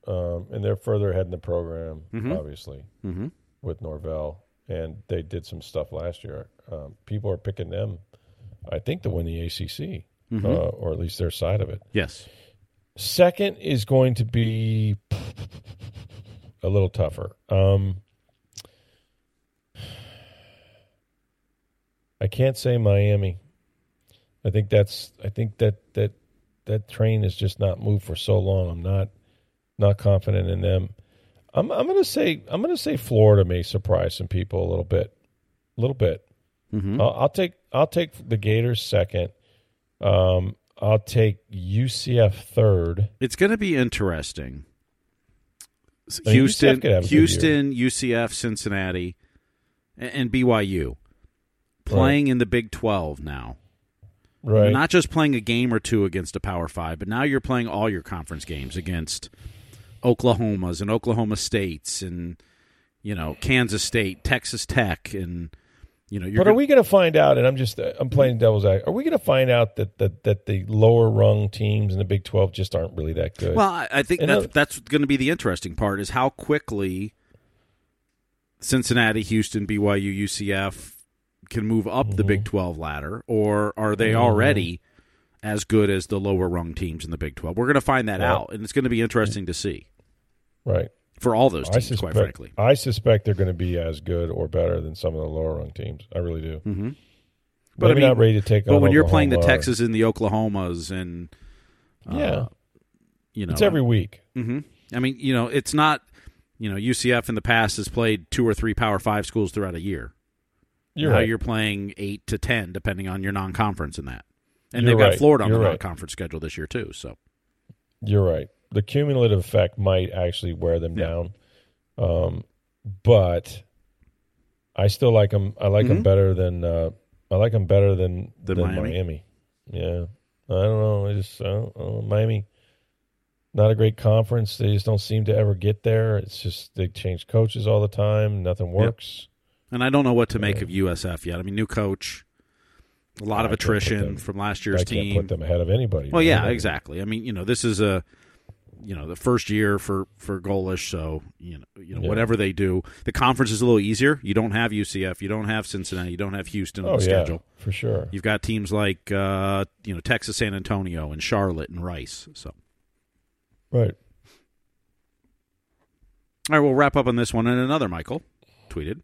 Um, and they're further ahead in the program, Mhm. obviously, Mm-hmm. with Norvell, and they did some stuff last year. Um, people are picking them, I think, to win the ACC, Mhm. uh, or at least their side of it. Yes. Second is going to be a little tougher. Um, I can't say Miami. I think that's. I think that that that train has just not moved for so long. I'm not not confident in them. I'm I'm going to say I'm going to say Florida may surprise some people a little bit, a little bit. Mm-hmm. I'll, I'll take I'll take the Gators second. Um, I'll take UCF third. It's going to be interesting. S- I mean, Houston, UCF could have a good Houston, UCF, Cincinnati, a- and BYU playing in the Big Twelve now. Right. Not just playing a game or two against a Power Five, but now you're playing all your conference games against Oklahomas and Oklahoma States and you know Kansas State, Texas Tech, and you know. You're but are gonna- we going to find out? And I'm just I'm playing devil's advocate. Are we going to find out that, that that the lower rung teams in the Big Twelve just aren't really that good? Well, I, I think And that's, that's going to be the interesting part is how quickly Cincinnati, Houston, BYU, UCF can move up the Mm-hmm. Big 12 ladder, or are they already as good as the lower rung teams in the Big 12? We're going to find that Yeah. out, and it's going to be interesting to see right. for all those teams, suspect. quite frankly. I suspect they're going to be as good or better than some of the lower rung teams. I really do. Mm-hmm. But Maybe I mean, not ready to take. But when you're playing the or- Texas and the Oklahomas, and uh, yeah, you know, it's every week. hmm I mean, you know, it's not. You know, UCF in the past has played two or three Power Five schools throughout a year. You're now right. you're playing eight to ten, depending on your non-conference in that. And You're they've got right. Florida on You're the right. non-conference schedule this year too. So You're right. The cumulative effect might actually wear them Yeah. down, um, but I still like them. I like them Mhm. better than uh, I like them better than Than? Miami. Yeah, I don't know. I just I don't know. Miami, not a great conference. They just don't seem to ever get there. It's just they change coaches all the time. Nothing works. And I don't know what to make of USF yet. I mean, new coach, a lot of I attrition them- from last I year's can't team. put them ahead of anybody. well, yeah, exactly. I mean, you know, this is a you know the first year for for Golesh, so you know, you know Yeah. whatever they do, the conference is a little easier. You don't have UCF, you don't have Cincinnati, you don't have Houston on Oh the yeah, schedule. for sure. You've got teams like uh, you know Texas, San Antonio, and Charlotte and Rice. So Right. all right, we'll wrap up on this one. And another Michael tweeted,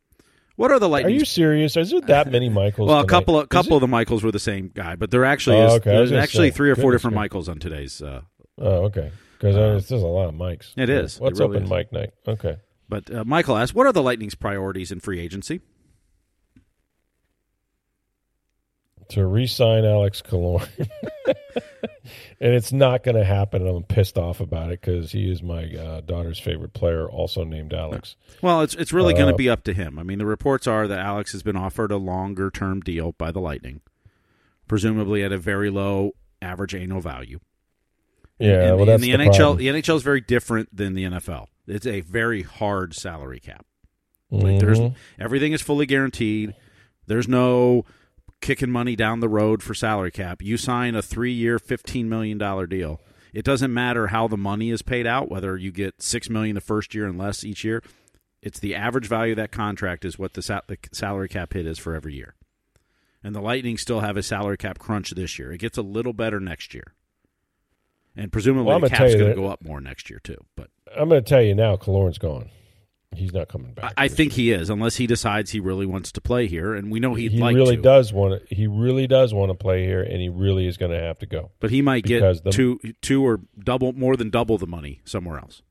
"What are the lightning? Are you serious? Is there that many *laughs* Michaels? well, a tonight? couple of Is couple of the Michaels were the same guy, but there actually Oh, okay. There's actually say, three or four different. Michaels on today's. Uh, Oh, okay. Because it's there's a lot of mics. It is. It What's really up in is. Mike night? Okay. but uh, Michael asked, "What are the Lightning's priorities in free agency?" To re-sign Alex Killorn, *laughs* and it's not going to happen. I'm pissed off about it because he is my uh, daughter's favorite player, also named Alex. Well, it's it's really going to Uh, be up to him. I mean, the reports are that Alex has been offered a longer term deal by the Lightning, presumably at a very low average annual value. Yeah, and, well, that's and the, the, NHL. problem. The NHL is very different than the NFL. It's a very hard salary cap. Like Mhm. there's everything is fully guaranteed. There's no kicking money down the road for salary cap. You sign a three year, fifteen million dollar deal. It doesn't matter how the money is paid out, whether you get six million the first year and less each year. It's the average value of that contract is what the, sa- the salary cap hit is for every year. And the Lightning still have a salary cap crunch this year. It gets a little better next year, and presumably Well, the cap's going to go up more next year too. But I'm going to tell you now, Killorn's gone. He's not coming back. I, think he is, unless he decides he really wants to play here, and we know he'd he like really to. does want to. He really does want to play here, and he really is going to have to go. But he might get the- two, two or double, more than double the money somewhere else.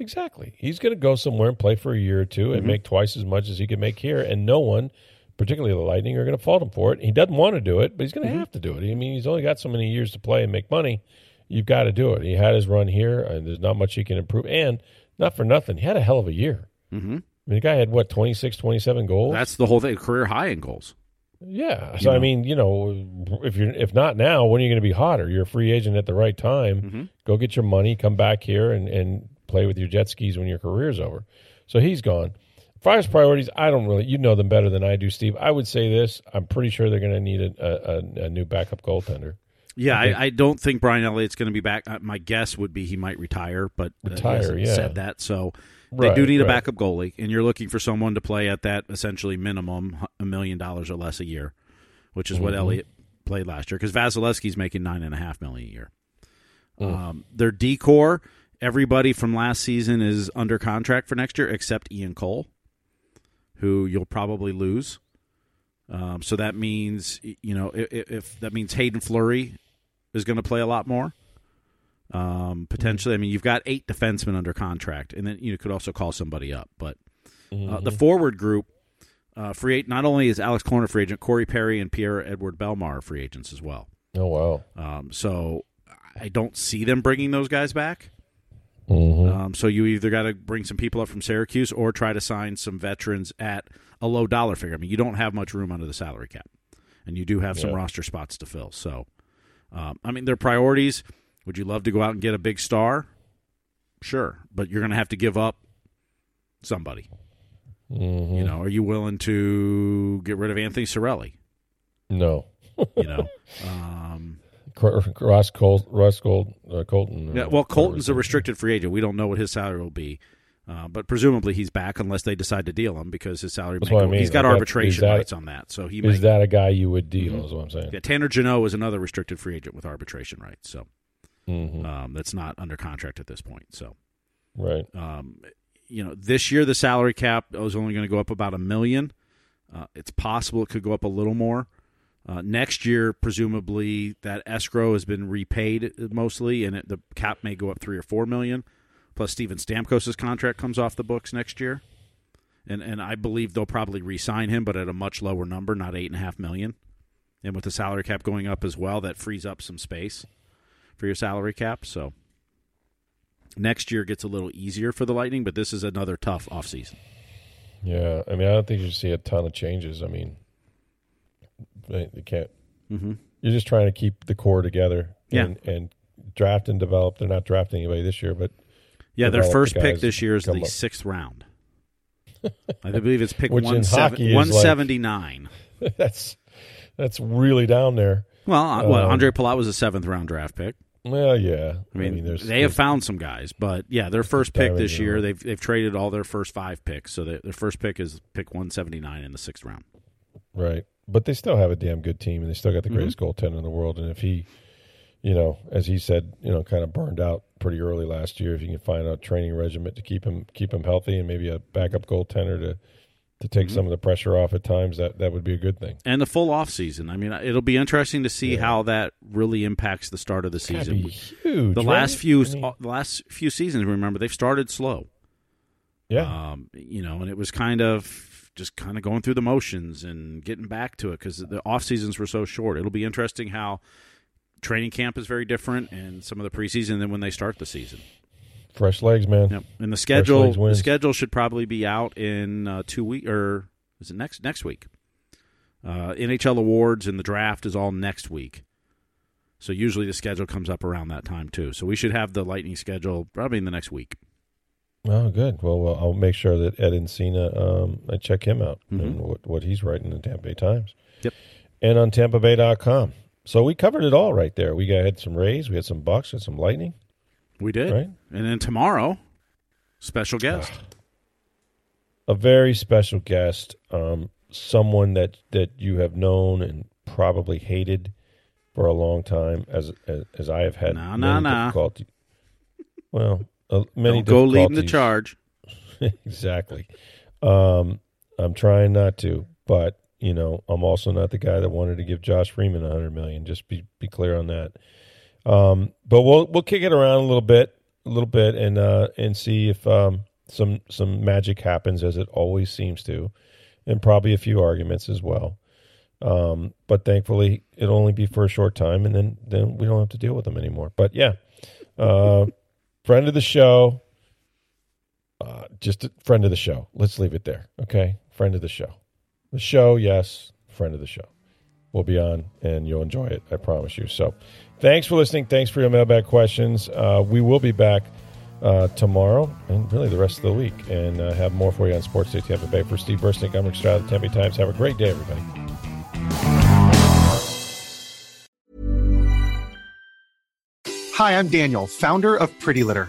Exactly. He's going to go somewhere and play for a year or 2 and Mhm. make twice as much as he can make here, and no one, particularly the Lightning, are going to fault him for it. He doesn't want to do it, but he's going to Mhm. have to do it. I mean, he's only got so many years to play and make money. You've got to do it. He had his run here, and there's not much he can improve. And not for nothing, he had a hell of a year. Mm-hmm. I mean, the guy had what 26, 27 goals. That's the whole thing. Career high in goals. yeah. you So I mean, you know, if you're if not now, when are you going to be hotter? You're a free agent at the right time. Mm-hmm. Go get your money, come back here, and and play with your jet skis when your career's over. So he's gone. Friars priorities, I don't really. You know them better than I do, Steve. I would say this: I'm pretty sure they're going to need a, a, a, new backup goaltender. Yeah, I, I, don't think Brian Elliott's going to be back. Uh, my guess would be he might retire, but retire. Yeah, said that. So they do need a backup goalie, and you're looking for someone to play at that essentially minimum a million dollars or less a year, which is mm-hmm. what Elliott played last year. Because Vasilevskiy's making nine and a half million a year. Mm. Um, their decor, everybody from last season is under contract for next year except Ian Cole who you'll probably lose. Um, so that means you know if, if, that means Haydn Fleury is going to play a lot more. Um, potentially, I mean you've got eight defensemen under contract, and then you could also call somebody up. But uh, mm-hmm. the forward group, uh, free not only is Alex Killorn free agent, Corey Perry and Pierre-Edouard Bellemare free agents as well. Oh wow! Um, so I don't see them bringing those guys back. Mm-hmm. Um, so you either got to bring some people up from Syracuse or try to sign some veterans at a low dollar figure. I mean, you don't have much room under the salary cap, and you do have some roster spots to fill. So, um, I mean, their priorities. Would you love to go out and get a big star? Sure, but you're going to have to give up somebody. Mm-hmm. You know, are you willing to get rid of Anthony Cirelli? No. you know, *laughs* um, Ross Col- Ross Col- uh, Colton. Yeah, well, Colton's a restricted free agent. We don't know what his salary will be, uh, but presumably he's back unless they decide to deal him because his salary. That's what I mean. He's got like arbitration that, rights on that, so he is that a guy you would deal? Mm-hmm. Is what I'm saying. Yeah, Tanner Jeannot is another restricted free agent with arbitration rights, so mm-hmm. um, that's not under contract at this point. So, right. Um, you know, this year the salary cap is only going to go up about a million. Uh, it's possible it could go up a little more. Uh, next year, presumably, that escrow has been repaid mostly, and it, the cap may go up three or four million. Plus, Steven Stamkos' contract comes off the books next year, and and I believe they'll probably re-sign him, but at a much lower number, not eight and a half million. And with the salary cap going up as well, that frees up some space for your salary cap. So next year gets a little easier for the Lightning, but this is another tough offseason. Yeah, I mean, I don't think you see a ton of changes. I mean, they, they can't. Mm-hmm. You're just trying to keep the core together. Yeah. And, and draft and develop. They're not drafting anybody this year, but yeah, their first the pick this year is the up. sixth round. *laughs* I believe it's pick one seventy nine. *laughs* That's that's really down there. Well, uh, um, well, Ondrej Palat was a seventh round draft pick. Well, yeah. I mean, I mean there's, they have found some guys, but yeah, their first pick this year, they've they've traded all their first five picks, so they, their first pick is pick one seventy nine in the sixth round. Right but they still have a damn good team, and they still got the greatest mm-hmm. goaltender in the world. And if he, you know, as he said, you know, kind of burned out pretty early last year, if you can find a training regiment to keep him keep him healthy, and maybe a backup goaltender to to take mm-hmm. some of the pressure off at times, that that would be a good thing. And the full off season. I mean, it'll be interesting to see yeah. how that really impacts the start of the season. huge. The right? last few I mean, the last few seasons, remember, they've started slow. Yeah. Um, you know, and it was kind of just kind of going through the motions and getting back to it because the off seasons were so short. It'll be interesting how training camp is very different and some of the preseason then when they start the season. Fresh legs, man. Yep. And the schedule the schedule should probably be out in uh, two weeks or is it next next week? Uh, NHL awards and the draft is all next week. So usually the schedule comes up around that time too. So we should have the Lightning schedule probably in the next week. Oh, good. Well, well I'll make sure that Ed Encina, um, I check him out mm-hmm. and what, what he's writing in the Tampa Bay Times. Yep. And on TampaBay.com. So we covered it all right there. We got, had some Rays, we had some Bucs, and some Lightning. We did. Right? And then tomorrow, special guest. a very special guest, um, someone that, that you have known and probably hated for a long time, as as, as I have had no, no, no. Well, uh, many Don't go leading the charge. *laughs* exactly. Um, I'm trying not to, but you know, I'm also not the guy that wanted to give Josh Freeman hundred million. Just be be clear on that. Um, but we'll we'll kick it around a little bit, a little bit, and uh, and see if um, some some magic happens as it always seems to, and probably a few arguments as well. Um, but thankfully, it'll only be for a short time, and then then we don't have to deal with them anymore. But yeah, uh, friend of the show. Uh, just a friend of the show. Let's leave it there. Okay. Friend of the show. The show, yes. Friend of the show. We'll be on and you'll enjoy it. I promise you. So thanks for listening. Thanks for your mailbag questions. Uh, we will be back uh, tomorrow and really the rest of the week. And uh, have more for you on Sports Day Tampa Bay. For Steve Versnick, I'm Rick Stroud of the Tampa Times. Have a great day, everybody. Hi, I'm Daniel, founder of Pretty Litter.